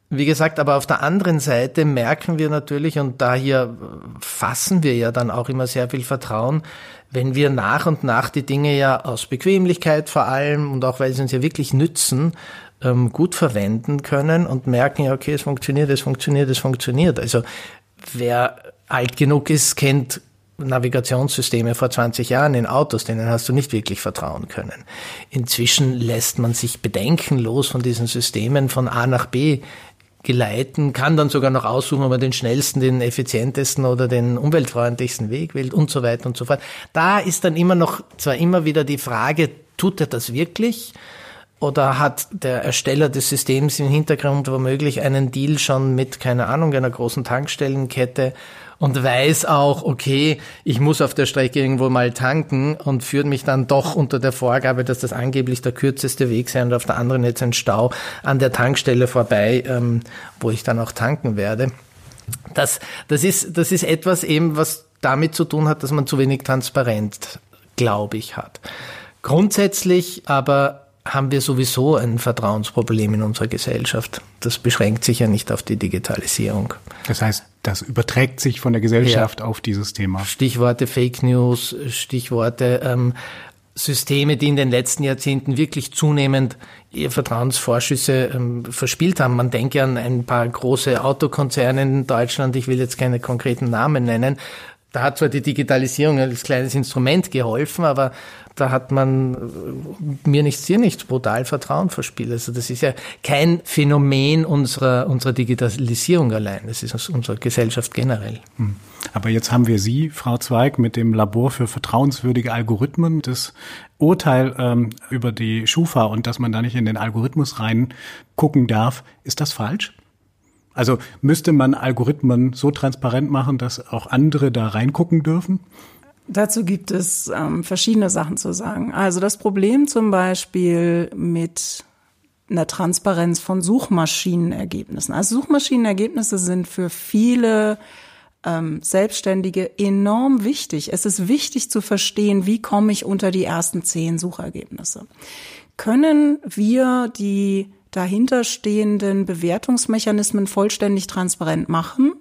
Wie gesagt, aber auf der anderen Seite merken wir natürlich, und da hier fassen wir ja dann auch immer sehr viel Vertrauen, wenn wir nach und nach die Dinge ja aus Bequemlichkeit vor allem und auch weil sie uns ja wirklich nützen, ähm, gut verwenden können und merken, ja, okay, es funktioniert, es funktioniert, es funktioniert. Also wer alt genug ist, kennt Navigationssysteme vor 20 Jahren in Autos, denen hast du nicht wirklich vertrauen können. Inzwischen lässt man sich bedenkenlos von diesen Systemen von A nach B geleiten, kann dann sogar noch aussuchen, ob man den schnellsten, den effizientesten oder den umweltfreundlichsten Weg wählt und so weiter und so fort. Da ist dann immer noch zwar immer wieder die Frage, tut er das wirklich? Oder hat der Ersteller des Systems im Hintergrund womöglich einen Deal schon mit, keine Ahnung, einer großen Tankstellenkette und weiß auch, okay, ich muss auf der Strecke irgendwo mal tanken und führt mich dann doch unter der Vorgabe, dass das angeblich der kürzeste Weg sei und auf der anderen jetzt ein Stau an der Tankstelle vorbei, ähm, wo ich dann auch tanken werde. Das, das, ist, das ist etwas eben, was damit zu tun hat, dass man zu wenig Transparenz, glaube ich, hat. Grundsätzlich aber haben wir sowieso ein Vertrauensproblem in unserer Gesellschaft. Das beschränkt sich ja nicht auf die Digitalisierung. Das heißt, das überträgt sich von der Gesellschaft ja. auf dieses Thema. Stichworte Fake News, Stichworte ähm, Systeme, die in den letzten Jahrzehnten wirklich zunehmend ihr Vertrauensvorschüsse ähm, verspielt haben. Man denke an ein paar große Autokonzerne in Deutschland, ich will jetzt keine konkreten Namen nennen, da hat zwar die Digitalisierung als kleines Instrument geholfen, aber da hat man äh, mir nichts, dir nichts brutal Vertrauen verspielt. Also das ist ja kein Phänomen unserer, unserer Digitalisierung allein. Das ist aus unserer Gesellschaft generell. Hm. Aber jetzt haben wir Sie, Frau Zweig, mit dem Labor für vertrauenswürdige Algorithmen. Das Urteil ähm, über die Schufa und dass man da nicht in den Algorithmus rein gucken darf, ist das falsch? Also müsste man Algorithmen so transparent machen, dass auch andere da reingucken dürfen? Dazu gibt es ähm, verschiedene Sachen zu sagen. Also das Problem zum Beispiel mit einer Transparenz von Suchmaschinenergebnissen. Also Suchmaschinenergebnisse sind für viele ähm, Selbstständige enorm wichtig. Es ist wichtig zu verstehen, wie komme ich unter die ersten zehn Suchergebnisse. Können wir die dahinterstehenden Bewertungsmechanismen vollständig transparent machen?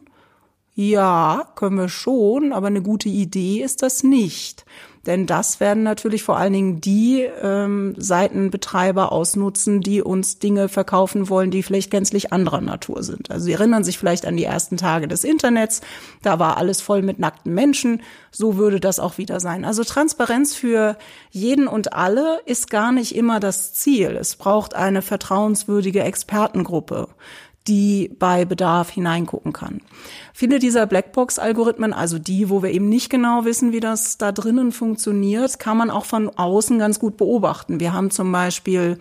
Ja, können wir schon, aber eine gute Idee ist das nicht. Denn das werden natürlich vor allen Dingen die ähm, Seitenbetreiber ausnutzen, die uns Dinge verkaufen wollen, die vielleicht gänzlich anderer Natur sind. Also Sie erinnern sich vielleicht an die ersten Tage des Internets. Da war alles voll mit nackten Menschen. So würde das auch wieder sein. Also Transparenz für jeden und alle ist gar nicht immer das Ziel. Es braucht eine vertrauenswürdige Expertengruppe die bei Bedarf hineingucken kann. Viele dieser Blackbox-Algorithmen, also die, wo wir eben nicht genau wissen, wie das da drinnen funktioniert, kann man auch von außen ganz gut beobachten. Wir haben zum Beispiel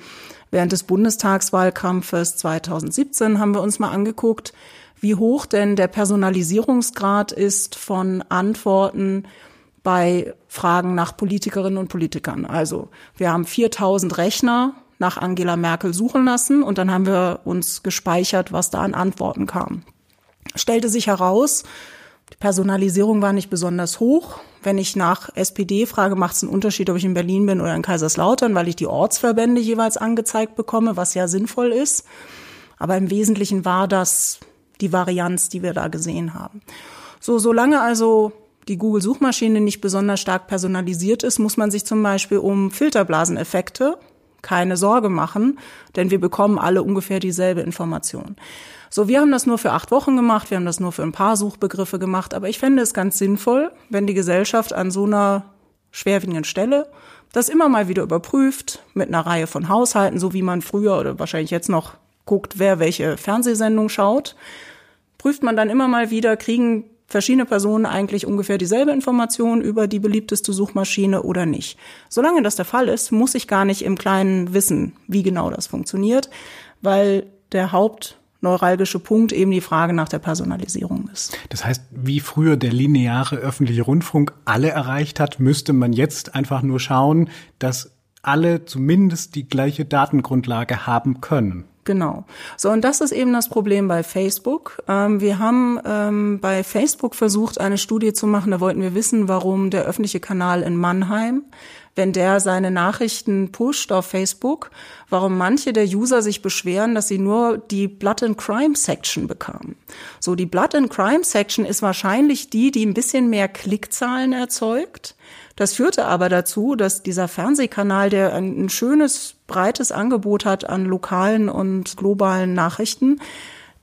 während des Bundestagswahlkampfes 2017 haben wir uns mal angeguckt, wie hoch denn der Personalisierungsgrad ist von Antworten bei Fragen nach Politikerinnen und Politikern. Also wir haben 4000 Rechner nach Angela Merkel suchen lassen und dann haben wir uns gespeichert, was da an Antworten kam. Stellte sich heraus, die Personalisierung war nicht besonders hoch. Wenn ich nach SPD frage, macht es einen Unterschied, ob ich in Berlin bin oder in Kaiserslautern, weil ich die Ortsverbände jeweils angezeigt bekomme, was ja sinnvoll ist. Aber im Wesentlichen war das die Varianz, die wir da gesehen haben. So, solange also die Google-Suchmaschine nicht besonders stark personalisiert ist, muss man sich zum Beispiel um Filterblaseneffekte keine Sorge machen, denn wir bekommen alle ungefähr dieselbe Information. So, wir haben das nur für acht Wochen gemacht, wir haben das nur für ein paar Suchbegriffe gemacht, aber ich fände es ganz sinnvoll, wenn die Gesellschaft an so einer schwerwiegenden Stelle das immer mal wieder überprüft mit einer Reihe von Haushalten, so wie man früher oder wahrscheinlich jetzt noch guckt, wer welche Fernsehsendung schaut. Prüft man dann immer mal wieder, kriegen verschiedene Personen eigentlich ungefähr dieselbe Information über die beliebteste Suchmaschine oder nicht. Solange das der Fall ist, muss ich gar nicht im Kleinen wissen, wie genau das funktioniert, weil der hauptneuralgische Punkt eben die Frage nach der Personalisierung ist. Das heißt, wie früher der lineare öffentliche Rundfunk alle erreicht hat, müsste man jetzt einfach nur schauen, dass alle zumindest die gleiche Datengrundlage haben können. Genau. So, und das ist eben das Problem bei Facebook. Ähm, wir haben ähm, bei Facebook versucht, eine Studie zu machen. Da wollten wir wissen, warum der öffentliche Kanal in Mannheim, wenn der seine Nachrichten pusht auf Facebook, warum manche der User sich beschweren, dass sie nur die Blood and Crime Section bekamen. So, die Blood and Crime Section ist wahrscheinlich die, die ein bisschen mehr Klickzahlen erzeugt. Das führte aber dazu, dass dieser Fernsehkanal, der ein, ein schönes, breites Angebot hat an lokalen und globalen Nachrichten,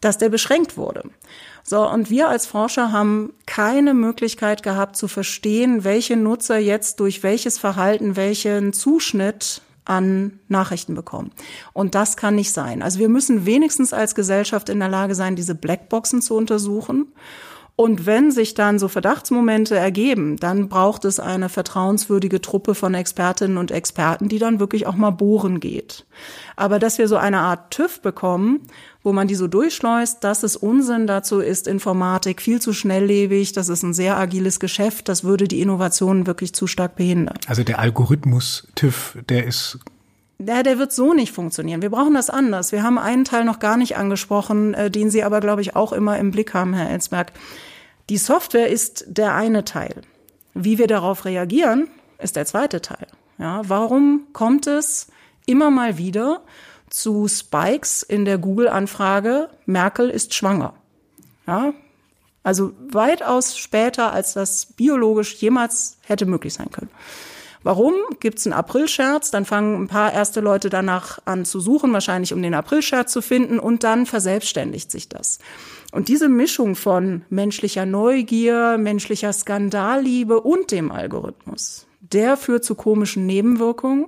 dass der beschränkt wurde. So, und wir als Forscher haben keine Möglichkeit gehabt zu verstehen, welche Nutzer jetzt durch welches Verhalten welchen Zuschnitt an Nachrichten bekommen. Und das kann nicht sein. Also wir müssen wenigstens als Gesellschaft in der Lage sein, diese Blackboxen zu untersuchen und wenn sich dann so Verdachtsmomente ergeben, dann braucht es eine vertrauenswürdige Truppe von Expertinnen und Experten, die dann wirklich auch mal bohren geht. Aber dass wir so eine Art TÜV bekommen, wo man die so durchschleust, das ist Unsinn. Dazu ist Informatik viel zu schnelllebig. Das ist ein sehr agiles Geschäft. Das würde die Innovationen wirklich zu stark behindern. Also der Algorithmus TÜV, der ist ja, der wird so nicht funktionieren. Wir brauchen das anders. Wir haben einen Teil noch gar nicht angesprochen, äh, den Sie aber, glaube ich, auch immer im Blick haben, Herr Ellsberg. Die Software ist der eine Teil. Wie wir darauf reagieren, ist der zweite Teil. Ja, warum kommt es immer mal wieder zu Spikes in der Google-Anfrage, Merkel ist schwanger? Ja, also weitaus später, als das biologisch jemals hätte möglich sein können. Warum? Gibt es einen Aprilscherz, dann fangen ein paar erste Leute danach an zu suchen, wahrscheinlich um den Aprilscherz zu finden, und dann verselbstständigt sich das. Und diese Mischung von menschlicher Neugier, menschlicher Skandalliebe und dem Algorithmus, der führt zu komischen Nebenwirkungen.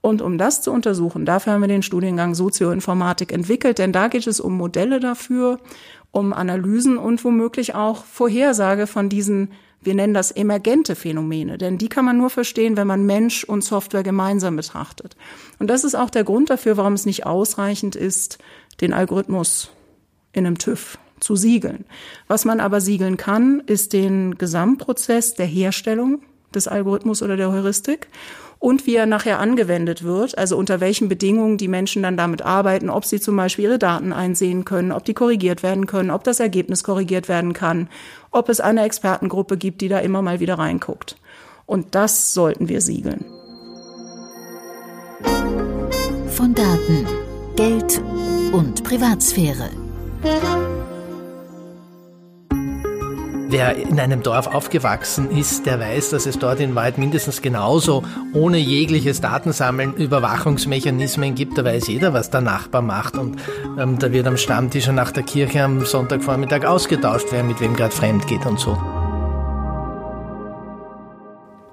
Und um das zu untersuchen, dafür haben wir den Studiengang Sozioinformatik entwickelt, denn da geht es um Modelle dafür, um Analysen und womöglich auch Vorhersage von diesen wir nennen das emergente Phänomene, denn die kann man nur verstehen, wenn man Mensch und Software gemeinsam betrachtet. Und das ist auch der Grund dafür, warum es nicht ausreichend ist, den Algorithmus in einem TÜV zu siegeln. Was man aber siegeln kann, ist den Gesamtprozess der Herstellung des Algorithmus oder der Heuristik und wie er nachher angewendet wird, also unter welchen Bedingungen die Menschen dann damit arbeiten, ob sie zum Beispiel ihre Daten einsehen können, ob die korrigiert werden können, ob das Ergebnis korrigiert werden kann, ob es eine Expertengruppe gibt, die da immer mal wieder reinguckt. Und das sollten wir siegeln. Von Daten, Geld und Privatsphäre. Wer in einem Dorf aufgewachsen ist, der weiß, dass es dort in Wahrheit mindestens genauso ohne jegliches Datensammeln Überwachungsmechanismen gibt. Da weiß jeder, was der Nachbar macht und ähm, da wird am Stammtisch nach der Kirche am Sonntagvormittag ausgetauscht, wer mit wem gerade fremd geht und so.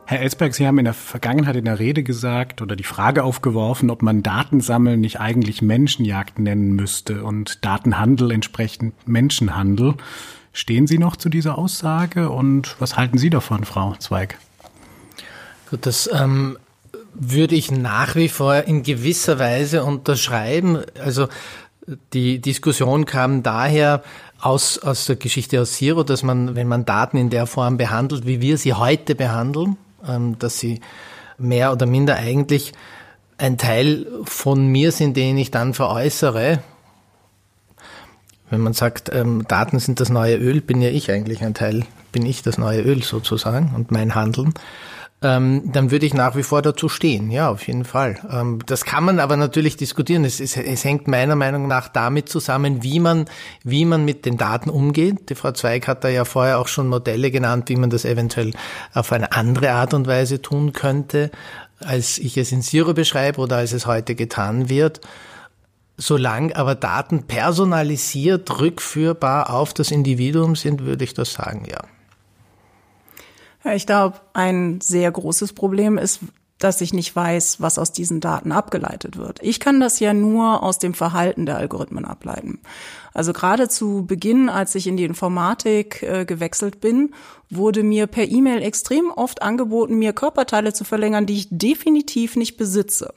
Herr Ellsberg, Sie haben in der Vergangenheit in der Rede gesagt oder die Frage aufgeworfen, ob man Datensammeln nicht eigentlich Menschenjagd nennen müsste und Datenhandel entsprechend Menschenhandel. Stehen Sie noch zu dieser Aussage und was halten Sie davon, Frau Zweig? Gut, das ähm, würde ich nach wie vor in gewisser Weise unterschreiben. Also die Diskussion kam daher aus, aus der Geschichte aus Zero, dass man, wenn man Daten in der Form behandelt, wie wir sie heute behandeln, ähm, dass sie mehr oder minder eigentlich ein Teil von mir sind, den ich dann veräußere, wenn man sagt, ähm, Daten sind das neue Öl, bin ja ich eigentlich ein Teil, bin ich das neue Öl sozusagen und mein Handeln, ähm, dann würde ich nach wie vor dazu stehen. Ja, auf jeden Fall. Ähm, das kann man aber natürlich diskutieren. Es, es, es hängt meiner Meinung nach damit zusammen, wie man, wie man mit den Daten umgeht. Die Frau Zweig hat da ja vorher auch schon Modelle genannt, wie man das eventuell auf eine andere Art und Weise tun könnte, als ich es in Zero beschreibe oder als es heute getan wird. Solange aber Daten personalisiert rückführbar auf das Individuum sind, würde ich das sagen, ja. Ich glaube, ein sehr großes Problem ist, dass ich nicht weiß, was aus diesen Daten abgeleitet wird. Ich kann das ja nur aus dem Verhalten der Algorithmen ableiten. Also gerade zu Beginn, als ich in die Informatik äh, gewechselt bin, wurde mir per E-Mail extrem oft angeboten, mir Körperteile zu verlängern, die ich definitiv nicht besitze.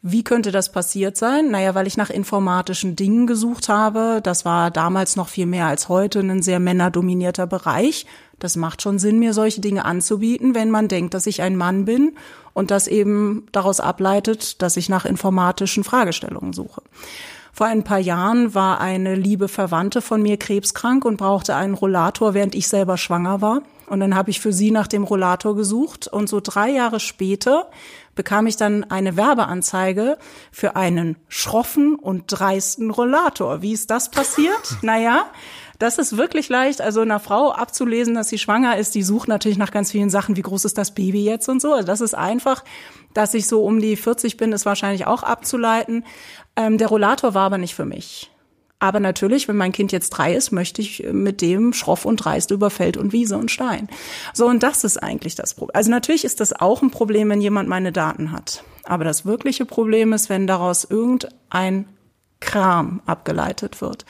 Wie könnte das passiert sein? Naja, weil ich nach informatischen Dingen gesucht habe. Das war damals noch viel mehr als heute ein sehr männerdominierter Bereich. Das macht schon Sinn, mir solche Dinge anzubieten, wenn man denkt, dass ich ein Mann bin und das eben daraus ableitet, dass ich nach informatischen Fragestellungen suche. Vor ein paar Jahren war eine liebe Verwandte von mir krebskrank und brauchte einen Rollator, während ich selber schwanger war. Und dann habe ich für sie nach dem Rollator gesucht. Und so drei Jahre später bekam ich dann eine Werbeanzeige für einen schroffen und dreisten Rollator. Wie ist das passiert? naja, das ist wirklich leicht, also einer Frau abzulesen, dass sie schwanger ist. Die sucht natürlich nach ganz vielen Sachen. Wie groß ist das Baby jetzt und so? Also das ist einfach. Dass ich so um die 40 bin, ist wahrscheinlich auch abzuleiten. Ähm, der Rollator war aber nicht für mich. Aber natürlich, wenn mein Kind jetzt drei ist, möchte ich mit dem schroff und dreist über Feld und Wiese und Stein. So, und das ist eigentlich das Problem. Also natürlich ist das auch ein Problem, wenn jemand meine Daten hat. Aber das wirkliche Problem ist, wenn daraus irgendein Kram abgeleitet wird.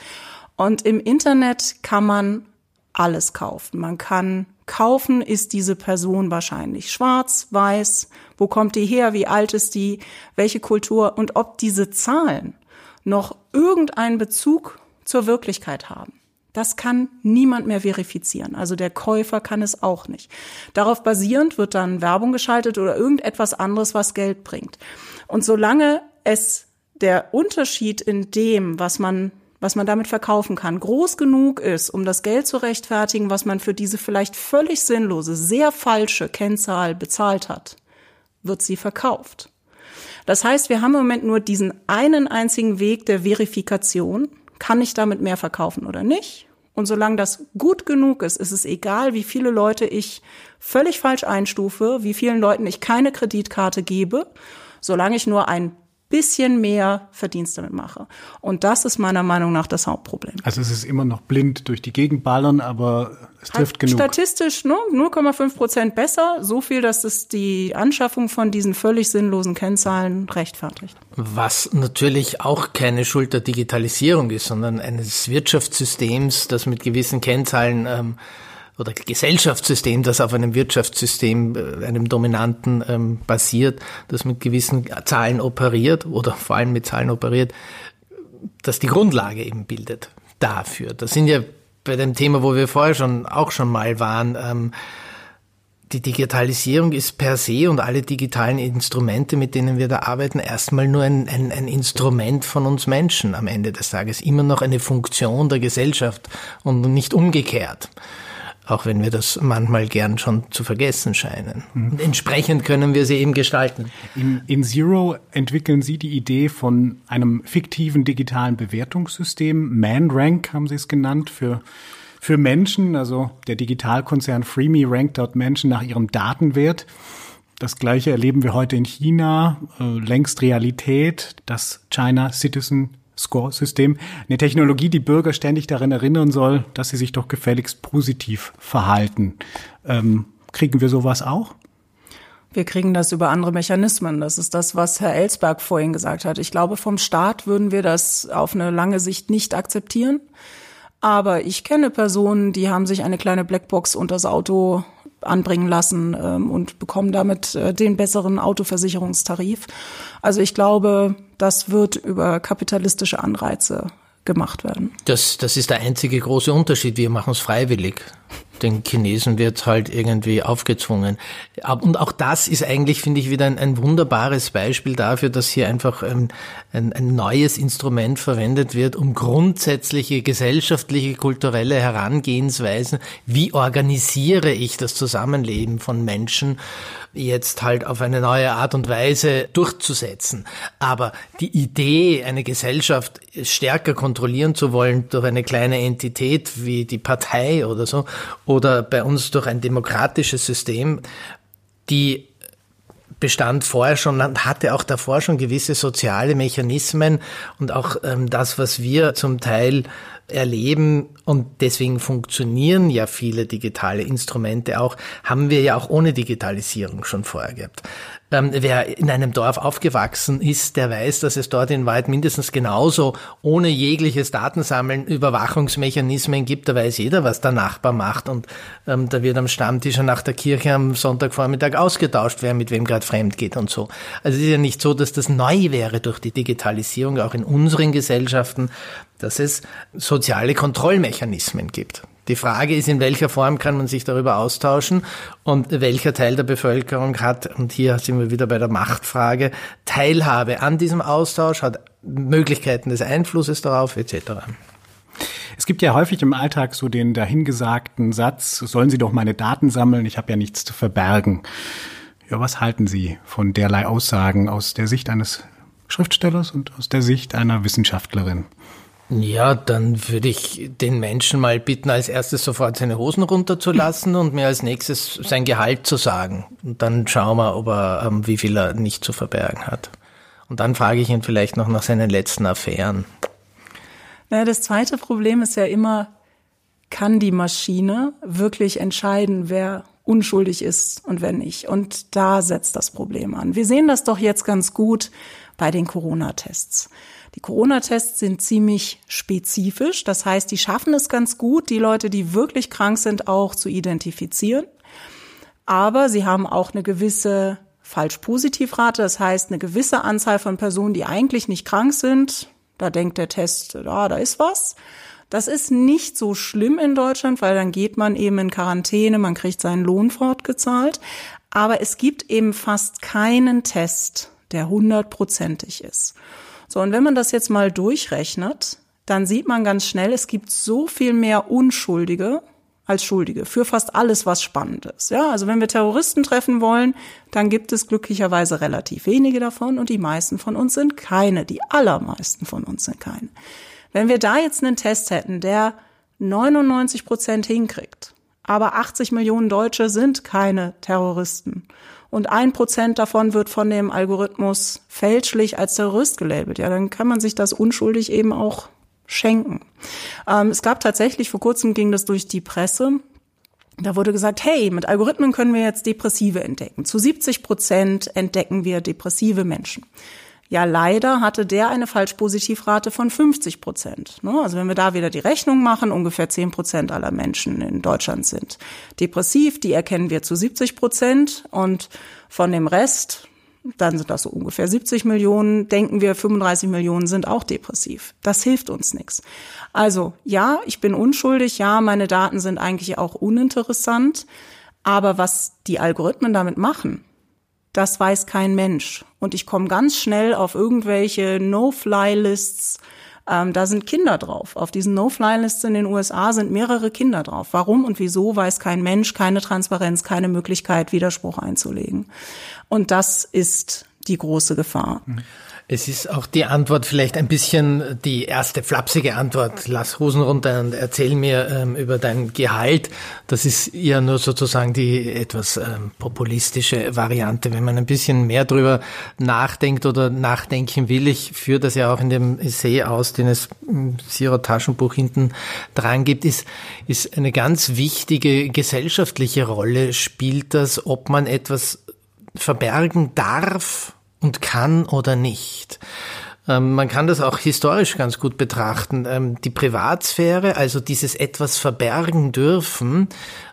Und im Internet kann man alles kaufen. Man kann kaufen, ist diese Person wahrscheinlich schwarz, weiß, wo kommt die her, wie alt ist die, welche Kultur und ob diese Zahlen noch irgendeinen Bezug zur Wirklichkeit haben. Das kann niemand mehr verifizieren. Also der Käufer kann es auch nicht. Darauf basierend wird dann Werbung geschaltet oder irgendetwas anderes, was Geld bringt. Und solange es der Unterschied in dem, was man was man damit verkaufen kann, groß genug ist, um das Geld zu rechtfertigen, was man für diese vielleicht völlig sinnlose, sehr falsche Kennzahl bezahlt hat, wird sie verkauft. Das heißt, wir haben im Moment nur diesen einen einzigen Weg der Verifikation. Kann ich damit mehr verkaufen oder nicht? Und solange das gut genug ist, ist es egal, wie viele Leute ich völlig falsch einstufe, wie vielen Leuten ich keine Kreditkarte gebe, solange ich nur ein bisschen mehr Verdienst damit mache. Und das ist meiner Meinung nach das Hauptproblem. Also es ist immer noch blind durch die Gegend ballern, aber es trifft Hat genug. Statistisch ne, 0,5 Prozent besser, so viel, dass es die Anschaffung von diesen völlig sinnlosen Kennzahlen rechtfertigt. Was natürlich auch keine Schuld der Digitalisierung ist, sondern eines Wirtschaftssystems, das mit gewissen Kennzahlen ähm, oder Gesellschaftssystem, das auf einem Wirtschaftssystem, äh, einem dominanten ähm, basiert, das mit gewissen Zahlen operiert oder vor allem mit Zahlen operiert, das die Grundlage eben bildet dafür. Das sind ja bei dem Thema, wo wir vorher schon auch schon mal waren, ähm, die Digitalisierung ist per se und alle digitalen Instrumente, mit denen wir da arbeiten, erstmal nur ein, ein, ein, Instrument von uns Menschen am Ende des Tages. Immer noch eine Funktion der Gesellschaft und nicht umgekehrt auch wenn wir das manchmal gern schon zu vergessen scheinen. Mhm. Entsprechend können wir sie eben gestalten. In, in, Zero entwickeln Sie die Idee von einem fiktiven digitalen Bewertungssystem. ManRank haben Sie es genannt für für Menschen, also der Digitalkonzern FreeMe rankt dort Menschen nach ihrem Datenwert. Das gleiche erleben wir heute in China, äh, längst Realität, das China Citizen Score-System, eine Technologie, die Bürger ständig daran erinnern soll, dass sie sich doch gefälligst positiv verhalten. Ähm, kriegen wir sowas auch? Wir kriegen das über andere Mechanismen. Das ist das, was Herr Ellsberg vorhin gesagt hat. Ich glaube, vom Staat würden wir das auf eine lange Sicht nicht akzeptieren. Aber ich kenne Personen, die haben sich eine kleine Blackbox unter das Auto anbringen lassen ähm, und bekommen damit äh, den besseren Autoversicherungstarif. Also ich glaube, das wird über kapitalistische Anreize gemacht werden. Das, das ist der einzige große Unterschied. Wir machen es freiwillig. Den Chinesen wird halt irgendwie aufgezwungen. Und auch das ist eigentlich, finde ich, wieder ein, ein wunderbares Beispiel dafür, dass hier einfach ein, ein, ein, neues Instrument verwendet wird, um grundsätzliche gesellschaftliche, kulturelle Herangehensweisen, wie organisiere ich das Zusammenleben von Menschen, jetzt halt auf eine neue Art und Weise durchzusetzen. Aber die Idee, eine Gesellschaft stärker kontrollieren zu wollen durch eine kleine Entität wie die Partei oder so, oder bei uns durch ein demokratisches System, die bestand vorher schon, hatte auch davor schon gewisse soziale Mechanismen und auch ähm, das, was wir zum Teil erleben und deswegen funktionieren ja viele digitale Instrumente auch, haben wir ja auch ohne Digitalisierung schon vorher gehabt. Ähm, wer in einem Dorf aufgewachsen ist, der weiß, dass es dort in Wahrheit mindestens genauso ohne jegliches Datensammeln Überwachungsmechanismen gibt. Da weiß jeder, was der Nachbar macht und ähm, da wird am Stammtisch und nach der Kirche am Sonntagvormittag ausgetauscht, wer mit wem gerade fremd geht und so. Also es ist ja nicht so, dass das neu wäre durch die Digitalisierung, auch in unseren Gesellschaften, dass es soziale Kontrollmechanismen gibt. Die Frage ist, in welcher Form kann man sich darüber austauschen und welcher Teil der Bevölkerung hat, und hier sind wir wieder bei der Machtfrage, Teilhabe an diesem Austausch, hat Möglichkeiten des Einflusses darauf etc. Es gibt ja häufig im Alltag so den dahingesagten Satz, sollen Sie doch meine Daten sammeln, ich habe ja nichts zu verbergen. Ja, was halten Sie von derlei Aussagen aus der Sicht eines Schriftstellers und aus der Sicht einer Wissenschaftlerin? Ja, dann würde ich den Menschen mal bitten, als erstes sofort seine Hosen runterzulassen und mir als nächstes sein Gehalt zu sagen. Und dann schauen wir, ob er, ähm, wie viel er nicht zu verbergen hat. Und dann frage ich ihn vielleicht noch nach seinen letzten Affären. Naja, das zweite Problem ist ja immer, kann die Maschine wirklich entscheiden, wer unschuldig ist und wer nicht. Und da setzt das Problem an. Wir sehen das doch jetzt ganz gut bei den Corona-Tests. Die Corona-Tests sind ziemlich spezifisch. Das heißt, die schaffen es ganz gut, die Leute, die wirklich krank sind, auch zu identifizieren. Aber sie haben auch eine gewisse Falsch-Positiv-Rate. Das heißt, eine gewisse Anzahl von Personen, die eigentlich nicht krank sind. Da denkt der Test, ja, da ist was. Das ist nicht so schlimm in Deutschland, weil dann geht man eben in Quarantäne, man kriegt seinen Lohn fortgezahlt. Aber es gibt eben fast keinen Test, der hundertprozentig ist. So, und wenn man das jetzt mal durchrechnet, dann sieht man ganz schnell, es gibt so viel mehr Unschuldige als Schuldige für fast alles, was spannend ist. Ja, also wenn wir Terroristen treffen wollen, dann gibt es glücklicherweise relativ wenige davon und die meisten von uns sind keine. Die allermeisten von uns sind keine. Wenn wir da jetzt einen Test hätten, der 99 Prozent hinkriegt, aber 80 Millionen Deutsche sind keine Terroristen und ein Prozent davon wird von dem Algorithmus fälschlich als Terrorist gelabelt, ja, dann kann man sich das unschuldig eben auch schenken. Ähm, es gab tatsächlich, vor kurzem ging das durch die Presse, da wurde gesagt, hey, mit Algorithmen können wir jetzt Depressive entdecken. Zu 70 Prozent entdecken wir depressive Menschen. Ja, leider hatte der eine Falschpositivrate von 50 Prozent. Ne? Also wenn wir da wieder die Rechnung machen, ungefähr 10 Prozent aller Menschen in Deutschland sind depressiv, die erkennen wir zu 70 Prozent und von dem Rest, dann sind das so ungefähr 70 Millionen, denken wir 35 Millionen sind auch depressiv. Das hilft uns nichts. Also ja, ich bin unschuldig, ja, meine Daten sind eigentlich auch uninteressant, aber was die Algorithmen damit machen, das weiß kein Mensch. Und ich komme ganz schnell auf irgendwelche No-Fly-Lists. Ähm, da sind Kinder drauf. Auf diesen No-Fly-Lists in den USA sind mehrere Kinder drauf. Warum und wieso weiß kein Mensch, keine Transparenz, keine Möglichkeit, Widerspruch einzulegen. Und das ist die große Gefahr. Mhm. Es ist auch die Antwort vielleicht ein bisschen die erste flapsige Antwort. Lass Hosen runter und erzähl mir ähm, über dein Gehalt. Das ist ja nur sozusagen die etwas ähm, populistische Variante. Wenn man ein bisschen mehr drüber nachdenkt oder nachdenken will, ich führe das ja auch in dem Essay aus, den es im Zero Taschenbuch hinten dran gibt, ist, ist eine ganz wichtige gesellschaftliche Rolle spielt das, ob man etwas verbergen darf und kann oder nicht. Ähm, man kann das auch historisch ganz gut betrachten. Ähm, die Privatsphäre, also dieses etwas verbergen dürfen,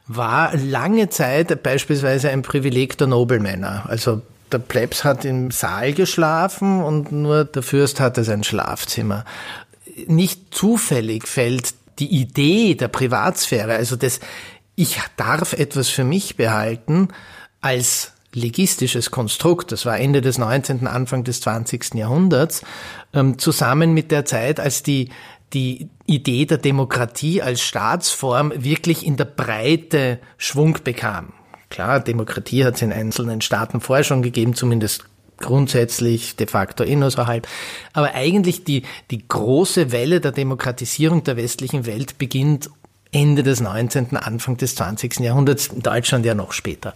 war lange Zeit beispielsweise ein Privileg der Nobelmänner. Also der Plebs hat im Saal geschlafen und nur der Fürst hatte sein Schlafzimmer. Nicht zufällig fällt die Idee der Privatsphäre, also das ich darf etwas für mich behalten, als legistisches Konstrukt, das war Ende des 19., Anfang des 20. Jahrhunderts, ähm, zusammen mit der Zeit, als die, die Idee der Demokratie als Staatsform wirklich in der Breite Schwung bekam. Klar, Demokratie hat es in einzelnen Staaten vorher schon gegeben, zumindest grundsätzlich, de facto eh nur halb. Aber eigentlich die, die große Welle der Demokratisierung der westlichen Welt beginnt Ende des 19., Anfang des 20. Jahrhunderts, in Deutschland ja noch später.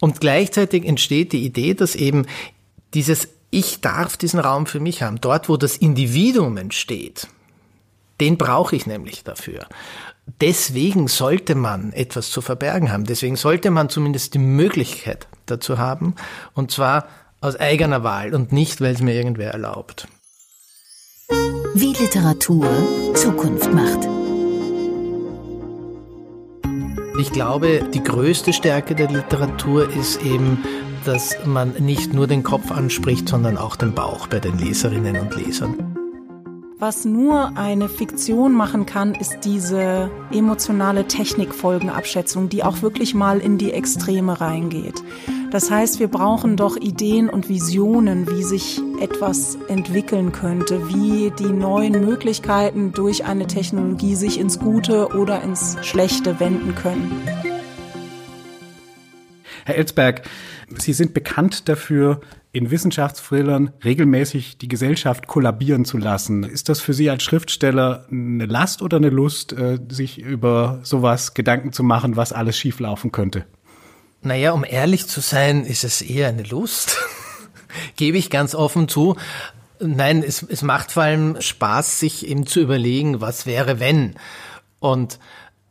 Und gleichzeitig entsteht die Idee, dass eben dieses Ich darf diesen Raum für mich haben, dort wo das Individuum entsteht, den brauche ich nämlich dafür. Deswegen sollte man etwas zu verbergen haben. Deswegen sollte man zumindest die Möglichkeit dazu haben. Und zwar aus eigener Wahl und nicht, weil es mir irgendwer erlaubt. Wie Literatur Zukunft macht. Ich glaube, die größte Stärke der Literatur ist eben, dass man nicht nur den Kopf anspricht, sondern auch den Bauch bei den Leserinnen und Lesern. Was nur eine Fiktion machen kann, ist diese emotionale Technikfolgenabschätzung, die auch wirklich mal in die Extreme reingeht. Das heißt, wir brauchen doch Ideen und Visionen, wie sich etwas entwickeln könnte, wie die neuen Möglichkeiten durch eine Technologie sich ins Gute oder ins Schlechte wenden können. Herr Elsberg, Sie sind bekannt dafür, in Wissenschaftsthrillern regelmäßig die Gesellschaft kollabieren zu lassen. Ist das für Sie als Schriftsteller eine Last oder eine Lust, äh, sich über sowas Gedanken zu machen, was alles schieflaufen könnte? Naja, um ehrlich zu sein, ist es eher eine Lust. Gebe ich ganz offen zu. Nein, es, es macht vor allem Spaß, sich eben zu überlegen, was wäre, wenn. Und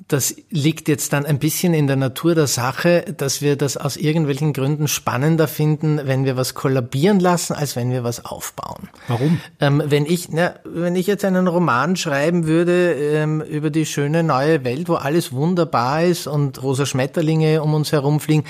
das liegt jetzt dann ein bisschen in der Natur der Sache, dass wir das aus irgendwelchen Gründen spannender finden, wenn wir was kollabieren lassen, als wenn wir was aufbauen. Warum? Ähm, wenn ich, na, wenn ich jetzt einen Roman schreiben würde ähm, über die schöne neue Welt, wo alles wunderbar ist und rosa Schmetterlinge um uns herumfliegen,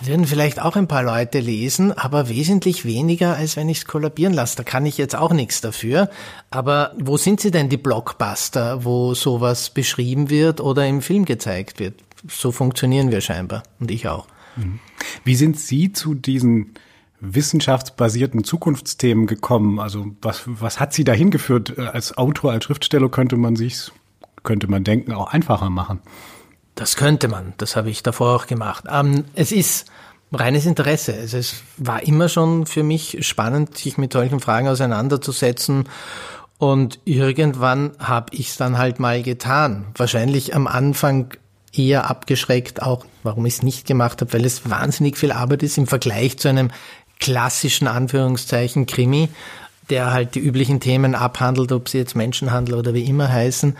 würden vielleicht auch ein paar Leute lesen, aber wesentlich weniger, als wenn ich es kollabieren lasse. Da kann ich jetzt auch nichts dafür. Aber wo sind sie denn, die Blockbuster, wo sowas beschrieben wird oder im Film gezeigt wird? So funktionieren wir scheinbar. Und ich auch. Mhm. Wie sind Sie zu diesen wissenschaftsbasierten Zukunftsthemen gekommen? Also was, was hat Sie dahin geführt? Als Autor, als Schriftsteller könnte man sich, könnte man denken, auch einfacher machen. Das könnte man, das habe ich davor auch gemacht. Ähm, es ist reines Interesse. Also es war immer schon für mich spannend, sich mit solchen Fragen auseinanderzusetzen. Und irgendwann habe ich es dann halt mal getan. Wahrscheinlich am Anfang eher abgeschreckt, auch warum ich es nicht gemacht habe, weil es wahnsinnig viel Arbeit ist im Vergleich zu einem klassischen Anführungszeichen Krimi, der halt die üblichen Themen abhandelt, ob sie jetzt Menschenhandel oder wie immer heißen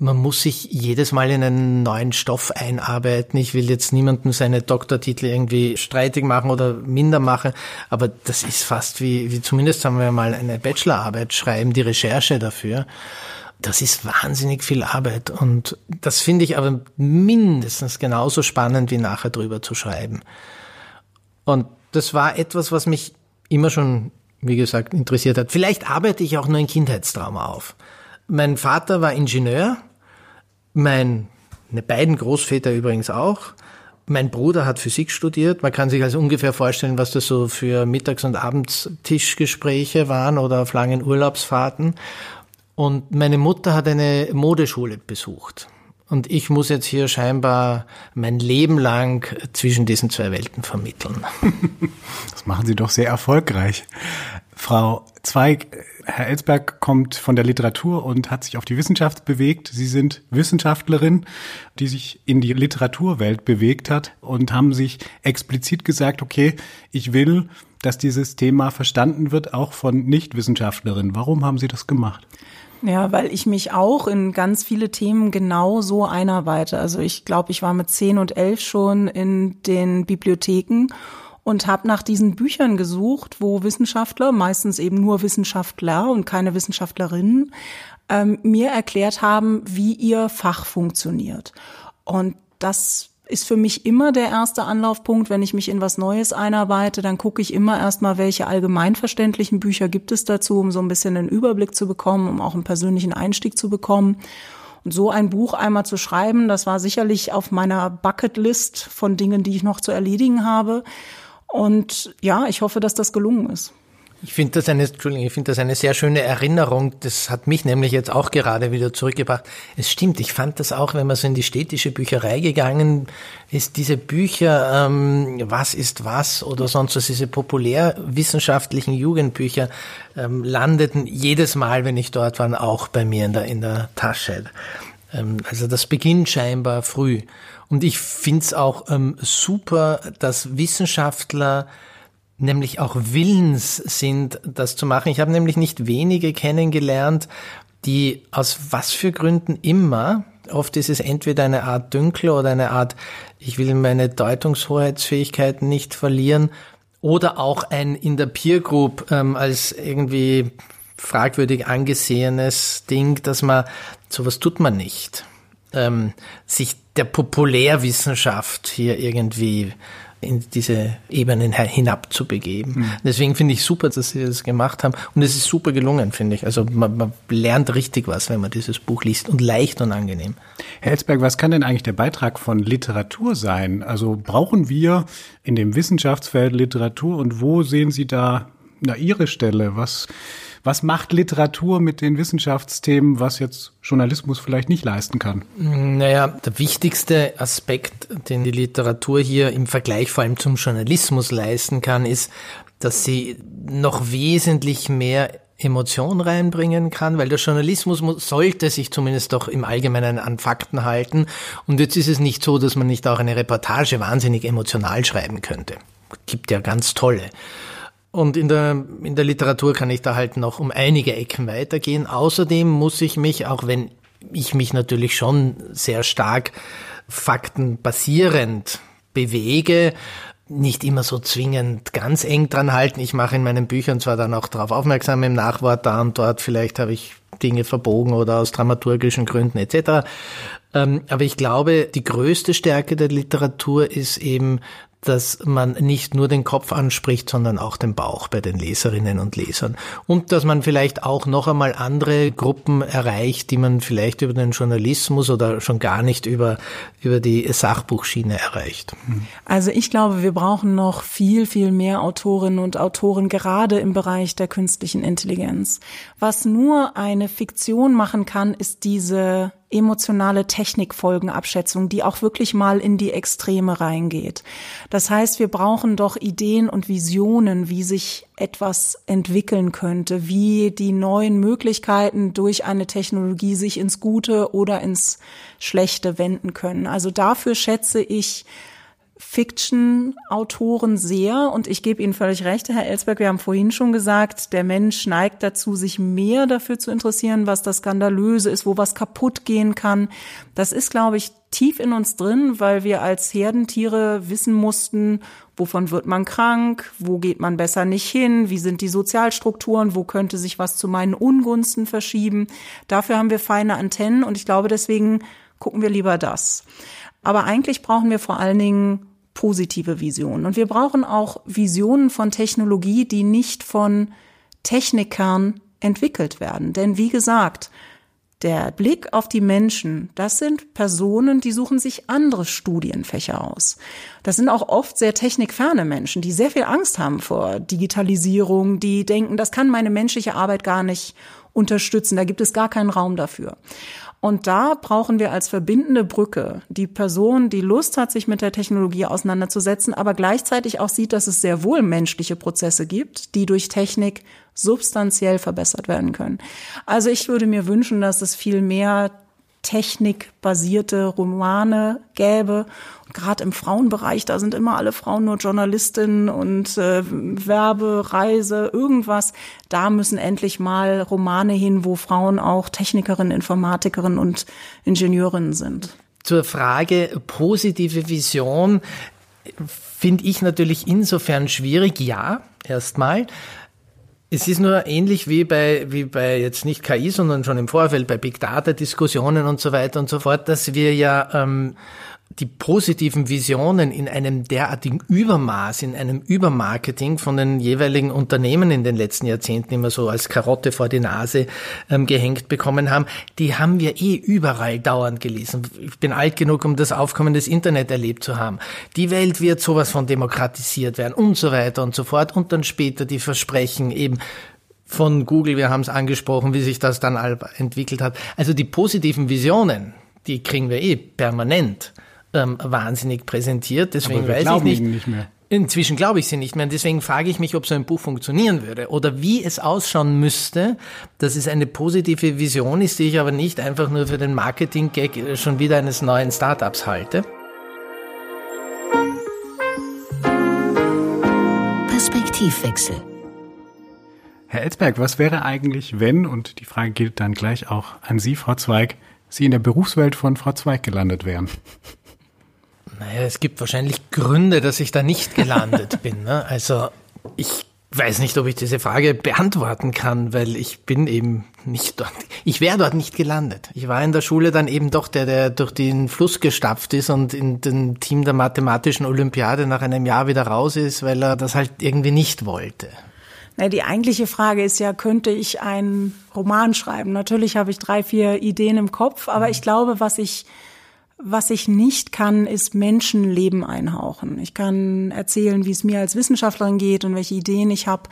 man muss sich jedes Mal in einen neuen Stoff einarbeiten. Ich will jetzt niemandem seine Doktortitel irgendwie streitig machen oder minder machen, aber das ist fast wie, wie zumindest haben wir mal eine Bachelorarbeit schreiben, die Recherche dafür. Das ist wahnsinnig viel Arbeit und das finde ich aber mindestens genauso spannend wie nachher drüber zu schreiben. Und das war etwas, was mich immer schon, wie gesagt, interessiert hat. Vielleicht arbeite ich auch nur ein Kindheitstrauma auf. Mein Vater war Ingenieur mein, meine beiden Großväter übrigens auch. Mein Bruder hat Physik studiert. Man kann sich also ungefähr vorstellen, was das so für Mittags- und Abendtischgespräche waren oder auf langen Urlaubsfahrten. Und meine Mutter hat eine Modeschule besucht. Und ich muss jetzt hier scheinbar mein Leben lang zwischen diesen zwei Welten vermitteln. Das machen Sie doch sehr erfolgreich. Frau Zweig, Herr Ellsberg kommt von der Literatur und hat sich auf die Wissenschaft bewegt. Sie sind Wissenschaftlerin, die sich in die Literaturwelt bewegt hat und haben sich explizit gesagt, okay, ich will, dass dieses Thema verstanden wird, auch von Nichtwissenschaftlerinnen. Warum haben Sie das gemacht? Ja, weil ich mich auch in ganz viele Themen genau so einarbeite. Also ich glaube, ich war mit zehn und elf schon in den Bibliotheken und habe nach diesen Büchern gesucht, wo Wissenschaftler, meistens eben nur Wissenschaftler und keine Wissenschaftlerinnen, ähm, mir erklärt haben, wie ihr Fach funktioniert. Und das ist für mich immer der erste Anlaufpunkt, wenn ich mich in was Neues einarbeite, dann gucke ich immer erstmal, welche allgemeinverständlichen Bücher gibt es dazu, um so ein bisschen einen Überblick zu bekommen, um auch einen persönlichen Einstieg zu bekommen. Und so ein Buch einmal zu schreiben, das war sicherlich auf meiner Bucketlist von Dingen, die ich noch zu erledigen habe. Und ja, ich hoffe, dass das gelungen ist. Ich finde das eine, Entschuldigung, ich finde das eine sehr schöne Erinnerung. Das hat mich nämlich jetzt auch gerade wieder zurückgebracht. Es stimmt, ich fand das auch, wenn man so in die städtische Bücherei gegangen ist, diese Bücher, ähm, was ist was oder sonst was, diese populärwissenschaftlichen Jugendbücher ähm, landeten jedes Mal, wenn ich dort war, auch bei mir in der, in der Tasche. Ähm, also das beginnt scheinbar früh. Und ich finde es auch ähm, super, dass Wissenschaftler nämlich auch willens sind, das zu machen. Ich habe nämlich nicht wenige kennengelernt, die aus was für Gründen immer, oft ist es entweder eine Art Dünkel oder eine Art, ich will meine Deutungshoheitsfähigkeiten nicht verlieren, oder auch ein in der Peer Group ähm, als irgendwie fragwürdig angesehenes Ding, dass man sowas tut man nicht ähm, sich der Populärwissenschaft hier irgendwie in diese Ebenen hinabzubegeben. Mhm. Deswegen finde ich super, dass Sie das gemacht haben. Und es ist super gelungen, finde ich. Also man, man, lernt richtig was, wenn man dieses Buch liest und leicht und angenehm. Herr Elsberg, was kann denn eigentlich der Beitrag von Literatur sein? Also brauchen wir in dem Wissenschaftsfeld Literatur und wo sehen Sie da na, Ihre Stelle? Was was macht Literatur mit den Wissenschaftsthemen, was jetzt Journalismus vielleicht nicht leisten kann? Naja, der wichtigste Aspekt, den die Literatur hier im Vergleich vor allem zum Journalismus leisten kann, ist, dass sie noch wesentlich mehr Emotion reinbringen kann, weil der Journalismus sollte sich zumindest doch im Allgemeinen an Fakten halten. Und jetzt ist es nicht so, dass man nicht auch eine Reportage wahnsinnig emotional schreiben könnte. Gibt ja ganz tolle. Und in der, in der Literatur kann ich da halt noch um einige Ecken weitergehen. Außerdem muss ich mich, auch wenn ich mich natürlich schon sehr stark faktenbasierend bewege, nicht immer so zwingend ganz eng dran halten. Ich mache in meinen Büchern zwar dann auch darauf aufmerksam im Nachwort da und dort, vielleicht habe ich Dinge verbogen oder aus dramaturgischen Gründen etc. Ähm, aber ich glaube, die größte Stärke der Literatur ist eben dass man nicht nur den Kopf anspricht, sondern auch den Bauch bei den Leserinnen und Lesern. Und dass man vielleicht auch noch einmal andere Gruppen erreicht, die man vielleicht über den Journalismus oder schon gar nicht über, über die Sachbuchschiene erreicht. Also ich glaube, wir brauchen noch viel, viel mehr Autorinnen und Autoren, gerade im Bereich der künstlichen Intelligenz. Was nur eine Fiktion machen kann, ist diese emotionale Technikfolgenabschätzung, die auch wirklich mal in die Extreme reingeht. Das heißt, wir brauchen doch Ideen und Visionen, wie sich etwas entwickeln könnte, wie die neuen Möglichkeiten durch eine Technologie sich ins Gute oder ins Schlechte wenden können. Also dafür schätze ich Fiction-Autoren sehr und ich gebe Ihnen völlig recht, Herr Ellsberg, wir haben vorhin schon gesagt, der Mensch neigt dazu, sich mehr dafür zu interessieren, was das Skandalöse ist, wo was kaputt gehen kann. Das ist, glaube ich, tief in uns drin, weil wir als Herdentiere wissen mussten, wovon wird man krank, wo geht man besser nicht hin, wie sind die Sozialstrukturen, wo könnte sich was zu meinen Ungunsten verschieben. Dafür haben wir feine Antennen und ich glaube, deswegen gucken wir lieber das. Aber eigentlich brauchen wir vor allen Dingen positive Visionen. Und wir brauchen auch Visionen von Technologie, die nicht von Technikern entwickelt werden. Denn wie gesagt, der Blick auf die Menschen, das sind Personen, die suchen sich andere Studienfächer aus. Das sind auch oft sehr technikferne Menschen, die sehr viel Angst haben vor Digitalisierung, die denken, das kann meine menschliche Arbeit gar nicht unterstützen, da gibt es gar keinen Raum dafür. Und da brauchen wir als verbindende Brücke die Person, die Lust hat, sich mit der Technologie auseinanderzusetzen, aber gleichzeitig auch sieht, dass es sehr wohl menschliche Prozesse gibt, die durch Technik substanziell verbessert werden können. Also ich würde mir wünschen, dass es viel mehr technikbasierte Romane gäbe. Gerade im Frauenbereich, da sind immer alle Frauen nur Journalistinnen und äh, Werbe, Reise, irgendwas. Da müssen endlich mal Romane hin, wo Frauen auch Technikerinnen, Informatikerinnen und Ingenieurinnen sind. Zur Frage positive Vision finde ich natürlich insofern schwierig, ja, erstmal. Es ist nur ähnlich wie bei, wie bei jetzt nicht KI, sondern schon im Vorfeld bei Big Data Diskussionen und so weiter und so fort, dass wir ja ähm, die positiven Visionen in einem derartigen Übermaß, in einem Übermarketing von den jeweiligen Unternehmen in den letzten Jahrzehnten immer so als Karotte vor die Nase ähm, gehängt bekommen haben, die haben wir eh überall dauernd gelesen. Ich bin alt genug, um das Aufkommen des Internet erlebt zu haben. Die Welt wird sowas von demokratisiert werden und so weiter und so fort. Und dann später die Versprechen eben von Google, wir haben es angesprochen, wie sich das dann entwickelt hat. Also die positiven Visionen, die kriegen wir eh permanent ähm, wahnsinnig präsentiert. Deswegen weiß ich nicht. nicht mehr. Inzwischen glaube ich sie nicht mehr. Und deswegen frage ich mich, ob so ein Buch funktionieren würde oder wie es ausschauen müsste, dass es eine positive Vision ist, die ich aber nicht einfach nur für den Marketing-Gag äh, schon wieder eines neuen Startups halte. Perspektivwechsel. Herr Elsberg, was wäre eigentlich, wenn, und die Frage gilt dann gleich auch an Sie, Frau Zweig, Sie in der Berufswelt von Frau Zweig gelandet wären? Naja, es gibt wahrscheinlich Gründe, dass ich da nicht gelandet bin. Ne? Also ich weiß nicht, ob ich diese Frage beantworten kann, weil ich bin eben nicht dort. Ich wäre dort nicht gelandet. Ich war in der Schule dann eben doch der, der durch den Fluss gestapft ist und in dem Team der mathematischen Olympiade nach einem Jahr wieder raus ist, weil er das halt irgendwie nicht wollte. Na, die eigentliche Frage ist ja, könnte ich einen Roman schreiben? Natürlich habe ich drei, vier Ideen im Kopf, aber ich glaube, was ich was ich nicht kann, ist Menschenleben einhauchen. Ich kann erzählen, wie es mir als Wissenschaftlerin geht und welche Ideen ich habe.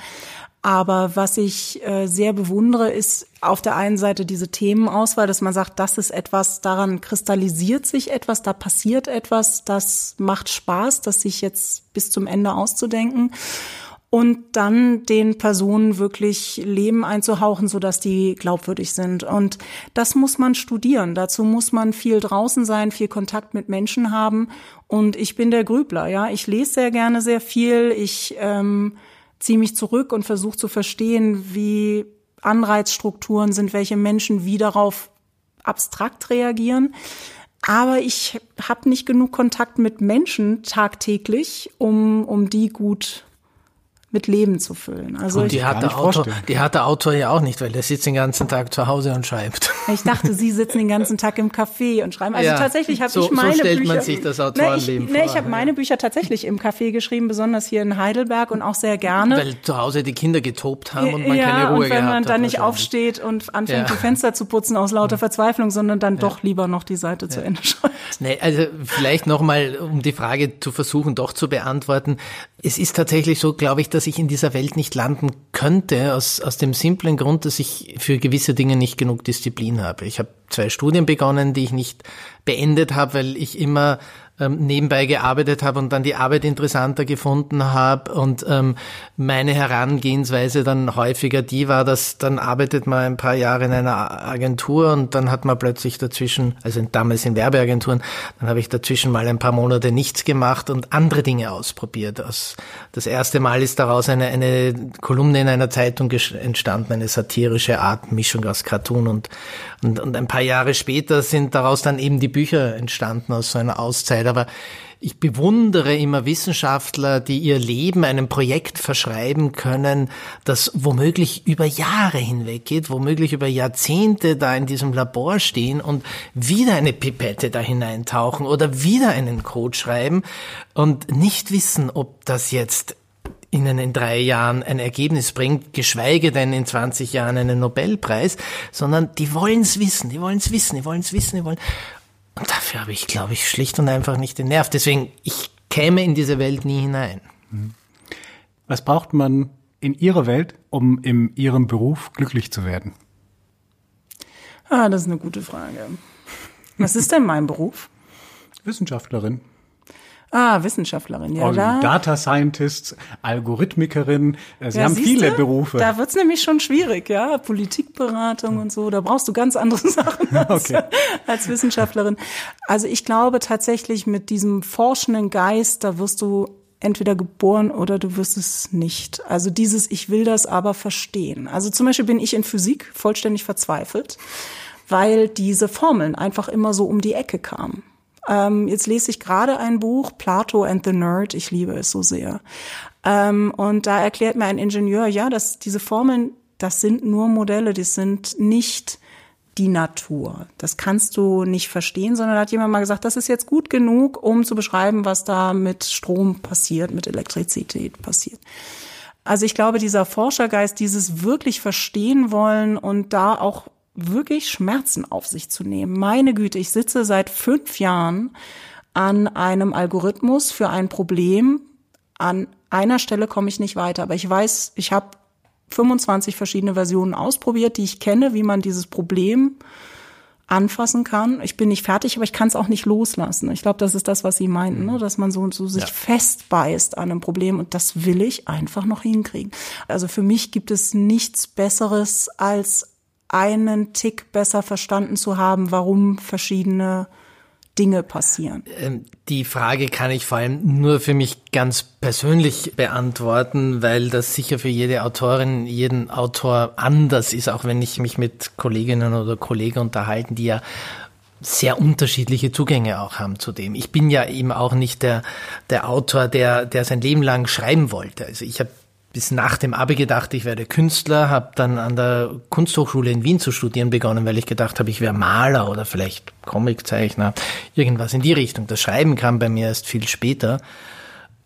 Aber was ich äh, sehr bewundere, ist auf der einen Seite diese Themenauswahl, dass man sagt, das ist etwas, daran kristallisiert sich etwas, da passiert etwas, das macht Spaß, das sich jetzt bis zum Ende auszudenken und dann den Personen wirklich Leben einzuhauchen, so dass die glaubwürdig sind. Und das muss man studieren. Dazu muss man viel draußen sein, viel Kontakt mit Menschen haben. Und ich bin der Grübler, ja. Ich lese sehr gerne sehr viel. Ich ähm, ziehe mich zurück und versuche zu verstehen, wie Anreizstrukturen sind, welche Menschen wie darauf abstrakt reagieren. Aber ich habe nicht genug Kontakt mit Menschen tagtäglich, um, um die gut mit Leben zu füllen. Also und die hat, der Autor, die hat der Autor ja auch nicht, weil der sitzt den ganzen Tag zu Hause und schreibt. Ich dachte, Sie sitzen den ganzen Tag im Café und schreiben. Also ja, tatsächlich habe so, ich meine so stellt Bücher, man sich das Autorenleben ne, ich, vor. Ne, ich habe meine Bücher tatsächlich im Café geschrieben, besonders hier in Heidelberg und auch sehr gerne. Weil zu Hause die Kinder getobt haben und man ja, keine Ruhe und wenn man dann nicht aufsteht und anfängt, ja. die Fenster zu putzen aus lauter Verzweiflung, sondern dann doch lieber noch die Seite zu Ende schreibt. Nee, also vielleicht nochmal, um die Frage zu versuchen, doch zu beantworten. Es ist tatsächlich so, glaube ich, dass ich in dieser Welt nicht landen könnte, aus, aus dem simplen Grund, dass ich für gewisse Dinge nicht genug Disziplin habe. Ich habe zwei Studien begonnen, die ich nicht beendet habe, weil ich immer ähm, nebenbei gearbeitet habe und dann die Arbeit interessanter gefunden habe und ähm, meine Herangehensweise dann häufiger die war, dass dann arbeitet man ein paar Jahre in einer Agentur und dann hat man plötzlich dazwischen, also damals in Werbeagenturen, dann habe ich dazwischen mal ein paar Monate nichts gemacht und andere Dinge ausprobiert. Das erste Mal ist daraus eine, eine Kolumne in einer Zeitung entstanden, eine satirische Art Mischung aus Cartoon und, und, und ein paar Jahre später sind daraus dann eben die Bücher entstanden aus so einer Auszeit Zeit, aber ich bewundere immer Wissenschaftler, die ihr Leben einem Projekt verschreiben können, das womöglich über Jahre hinweg geht, womöglich über Jahrzehnte da in diesem Labor stehen und wieder eine Pipette da hineintauchen oder wieder einen Code schreiben und nicht wissen, ob das jetzt ihnen in drei Jahren ein Ergebnis bringt, geschweige denn in 20 Jahren einen Nobelpreis, sondern die wollen es wissen, die wollen es wissen, die wollen es wissen, die wollen. Und dafür habe ich, glaube ich, schlicht und einfach nicht den Nerv. Deswegen, ich käme in diese Welt nie hinein. Mhm. Was braucht man in Ihrer Welt, um in Ihrem Beruf glücklich zu werden? Ah, das ist eine gute Frage. Was ist denn mein Beruf? Wissenschaftlerin. Ah, Wissenschaftlerin, ja. Da. Data Scientist, Algorithmikerin. Äh, Sie ja, haben viele du? Berufe. Da wird's nämlich schon schwierig, ja. Politikberatung und so. Da brauchst du ganz andere Sachen als, okay. als Wissenschaftlerin. Also ich glaube tatsächlich mit diesem forschenden Geist, da wirst du entweder geboren oder du wirst es nicht. Also dieses, ich will das aber verstehen. Also zum Beispiel bin ich in Physik vollständig verzweifelt, weil diese Formeln einfach immer so um die Ecke kamen. Ähm, jetzt lese ich gerade ein Buch, Plato and the Nerd. Ich liebe es so sehr. Ähm, und da erklärt mir ein Ingenieur, ja, dass diese Formeln, das sind nur Modelle, die sind nicht die Natur. Das kannst du nicht verstehen, sondern da hat jemand mal gesagt, das ist jetzt gut genug, um zu beschreiben, was da mit Strom passiert, mit Elektrizität passiert. Also ich glaube, dieser Forschergeist, dieses wirklich verstehen wollen und da auch wirklich Schmerzen auf sich zu nehmen. Meine Güte, ich sitze seit fünf Jahren an einem Algorithmus für ein Problem. An einer Stelle komme ich nicht weiter, aber ich weiß, ich habe 25 verschiedene Versionen ausprobiert, die ich kenne, wie man dieses Problem anfassen kann. Ich bin nicht fertig, aber ich kann es auch nicht loslassen. Ich glaube, das ist das, was Sie meinten, ne? dass man so, so sich ja. festbeißt an einem Problem und das will ich einfach noch hinkriegen. Also für mich gibt es nichts Besseres als einen Tick besser verstanden zu haben, warum verschiedene Dinge passieren? Ähm, die Frage kann ich vor allem nur für mich ganz persönlich beantworten, weil das sicher für jede Autorin, jeden Autor anders ist, auch wenn ich mich mit Kolleginnen oder Kollegen unterhalten, die ja sehr unterschiedliche Zugänge auch haben zu dem. Ich bin ja eben auch nicht der, der Autor, der, der sein Leben lang schreiben wollte. Also ich habe bis nach dem Abi gedacht, ich werde Künstler, habe dann an der Kunsthochschule in Wien zu studieren begonnen, weil ich gedacht habe, ich wäre Maler oder vielleicht Comiczeichner, irgendwas in die Richtung. Das Schreiben kam bei mir erst viel später.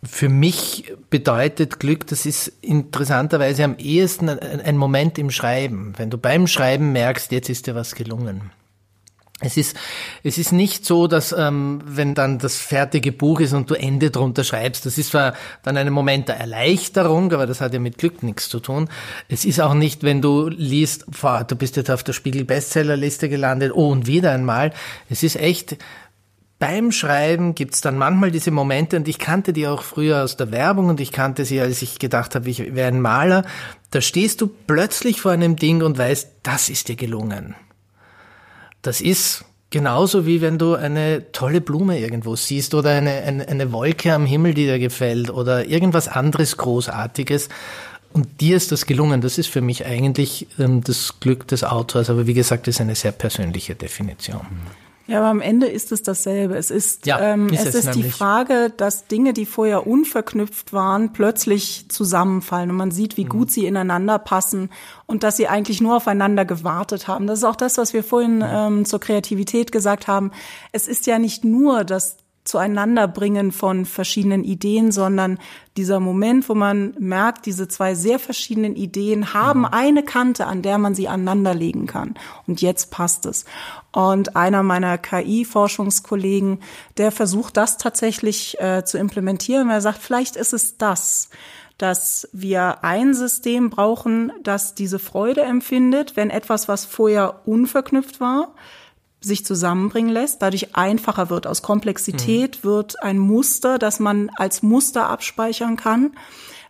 Für mich bedeutet Glück, das ist interessanterweise am ehesten ein Moment im Schreiben. Wenn du beim Schreiben merkst, jetzt ist dir was gelungen. Es ist, es ist nicht so, dass ähm, wenn dann das fertige Buch ist und du Ende drunter schreibst, das ist zwar dann ein Moment der Erleichterung, aber das hat ja mit Glück nichts zu tun. Es ist auch nicht, wenn du liest, boah, du bist jetzt auf der Spiegel-Bestsellerliste gelandet, oh und wieder einmal. Es ist echt, beim Schreiben gibt's dann manchmal diese Momente, und ich kannte die auch früher aus der Werbung und ich kannte sie, als ich gedacht habe, ich wäre ein Maler, da stehst du plötzlich vor einem Ding und weißt, das ist dir gelungen. Das ist Genauso wie wenn du eine tolle Blume irgendwo siehst oder eine, eine, eine Wolke am Himmel, die dir gefällt oder irgendwas anderes Großartiges. Und dir ist das gelungen. Das ist für mich eigentlich ähm, das Glück des Autors. Aber wie gesagt, das ist eine sehr persönliche Definition. Ja, aber am Ende ist es dasselbe. Es ist, ja, ähm, ist es, es ist die Frage, dass Dinge, die vorher unverknüpft waren, plötzlich zusammenfallen und man sieht, wie mhm. gut sie ineinander passen und dass sie eigentlich nur aufeinander gewartet haben. Das ist auch das, was wir vorhin ähm, zur Kreativität gesagt haben. Es ist ja nicht nur, dass Zueinanderbringen von verschiedenen Ideen, sondern dieser Moment, wo man merkt, diese zwei sehr verschiedenen Ideen haben mhm. eine Kante, an der man sie aneinanderlegen kann. Und jetzt passt es. Und einer meiner KI-Forschungskollegen, der versucht das tatsächlich äh, zu implementieren. Er sagt, vielleicht ist es das dass wir ein System brauchen, das diese Freude empfindet, wenn etwas, was vorher unverknüpft war, sich zusammenbringen lässt, dadurch einfacher wird. Aus Komplexität mhm. wird ein Muster, das man als Muster abspeichern kann,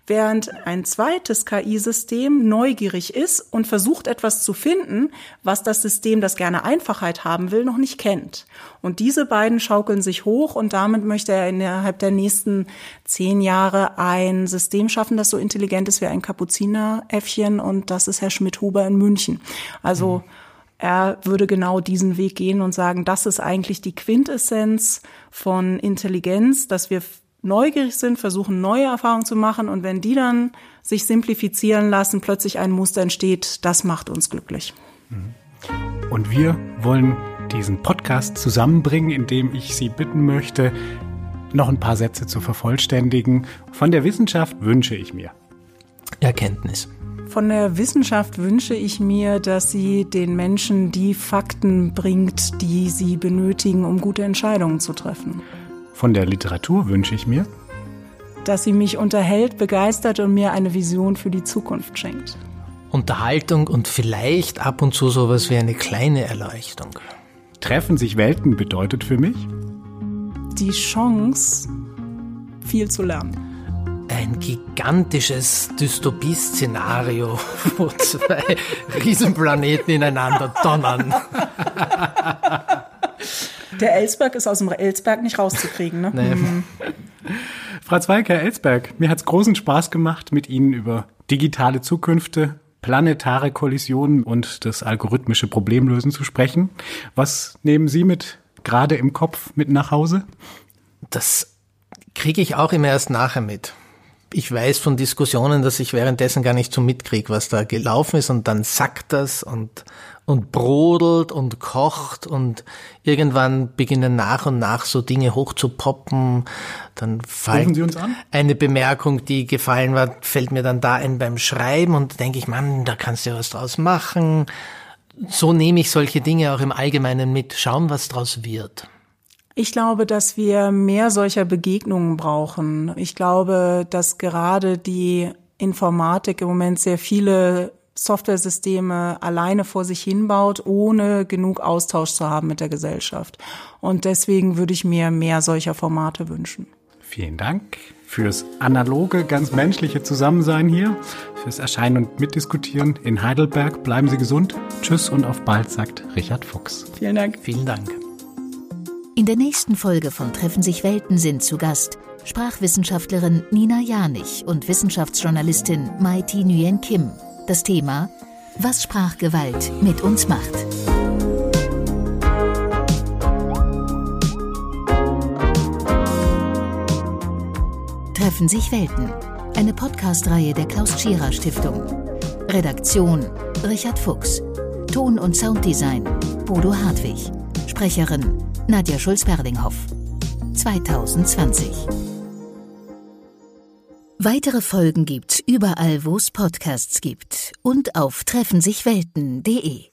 während ein zweites KI-System neugierig ist und versucht etwas zu finden, was das System, das gerne Einfachheit haben will, noch nicht kennt. Und diese beiden schaukeln sich hoch und damit möchte er innerhalb der nächsten zehn Jahre ein System schaffen, das so intelligent ist wie ein Kapuzineräffchen und das ist Herr Schmidt-Huber in München. Also mhm er würde genau diesen Weg gehen und sagen, das ist eigentlich die Quintessenz von Intelligenz, dass wir neugierig sind, versuchen neue Erfahrungen zu machen und wenn die dann sich simplifizieren lassen, plötzlich ein Muster entsteht, das macht uns glücklich. Mhm. Und wir wollen diesen Podcast zusammenbringen, indem ich Sie bitten möchte, noch ein paar Sätze zu vervollständigen. Von der Wissenschaft wünsche ich mir Erkenntnis. Von der Wissenschaft wünsche ich mir, dass sie den Menschen die Fakten bringt, die sie benötigen, um gute Entscheidungen zu treffen. Von der Literatur wünsche ich mir, dass sie mich unterhält, begeistert und mir eine Vision für die Zukunft schenkt. Unterhaltung und vielleicht ab und zu sowas wie eine kleine Erleuchtung. Treffen sich Welten bedeutet für mich die Chance, viel zu lernen ein gigantisches Dystopie-Szenario, wo zwei Riesenplaneten ineinander donnern. Der Elsberg ist aus dem Elsberg nicht rauszukriegen, ne? Nee. Mhm. Frau Zweig, Herr Elsberg, mir hat es großen Spaß gemacht, mit Ihnen über digitale Zukünfte, planetare Kollisionen und das algorithmische Problemlösen zu sprechen. Was nehmen Sie mit gerade im Kopf mit nach Hause? Das kriege ich auch immer erst nachher mit ich weiß von Diskussionen, dass ich währenddessen gar nicht so mitkriege, was da gelaufen ist und dann sackt das und, und brodelt und kocht und irgendwann beginnen nach und nach so Dinge hochzupoppen. Dann fällt eine Bemerkung, die gefallen war, fällt mir dann da ein beim Schreiben und denke ich, Mann, da kannst du ja was draus machen. So nehme ich solche Dinge auch im Allgemeinen mit. Schauen, was draus wird. Ich glaube, dass wir mehr solcher Begegnungen brauchen. Ich glaube, dass gerade die Informatik im Moment sehr viele Softwaresysteme alleine vor sich hinbaut, ohne genug Austausch zu haben mit der Gesellschaft. Und deswegen würde ich mir mehr solcher Formate wünschen. Vielen Dank fürs analoge, ganz menschliche Zusammensein hier, fürs Erscheinen und Mitdiskutieren in Heidelberg. Bleiben Sie gesund. Tschüss und auf bald, sagt Richard Fuchs. Vielen Dank. Vielen Dank. In der nächsten Folge von Treffen sich Welten sind zu Gast Sprachwissenschaftlerin Nina Janich und Wissenschaftsjournalistin Mai Thi Nguyen Kim. Das Thema Was Sprachgewalt mit uns macht. Treffen sich Welten. Eine Podcast-Reihe der Klaus Tschira Stiftung. Redaktion Richard Fuchs. Ton- und Sounddesign Bodo Hartwig. Sprecherin Nadja Schulz-Perlinghoff. 2020. Weitere Folgen gibt's überall, wo es Podcasts gibt und auf treffensichwelten.de.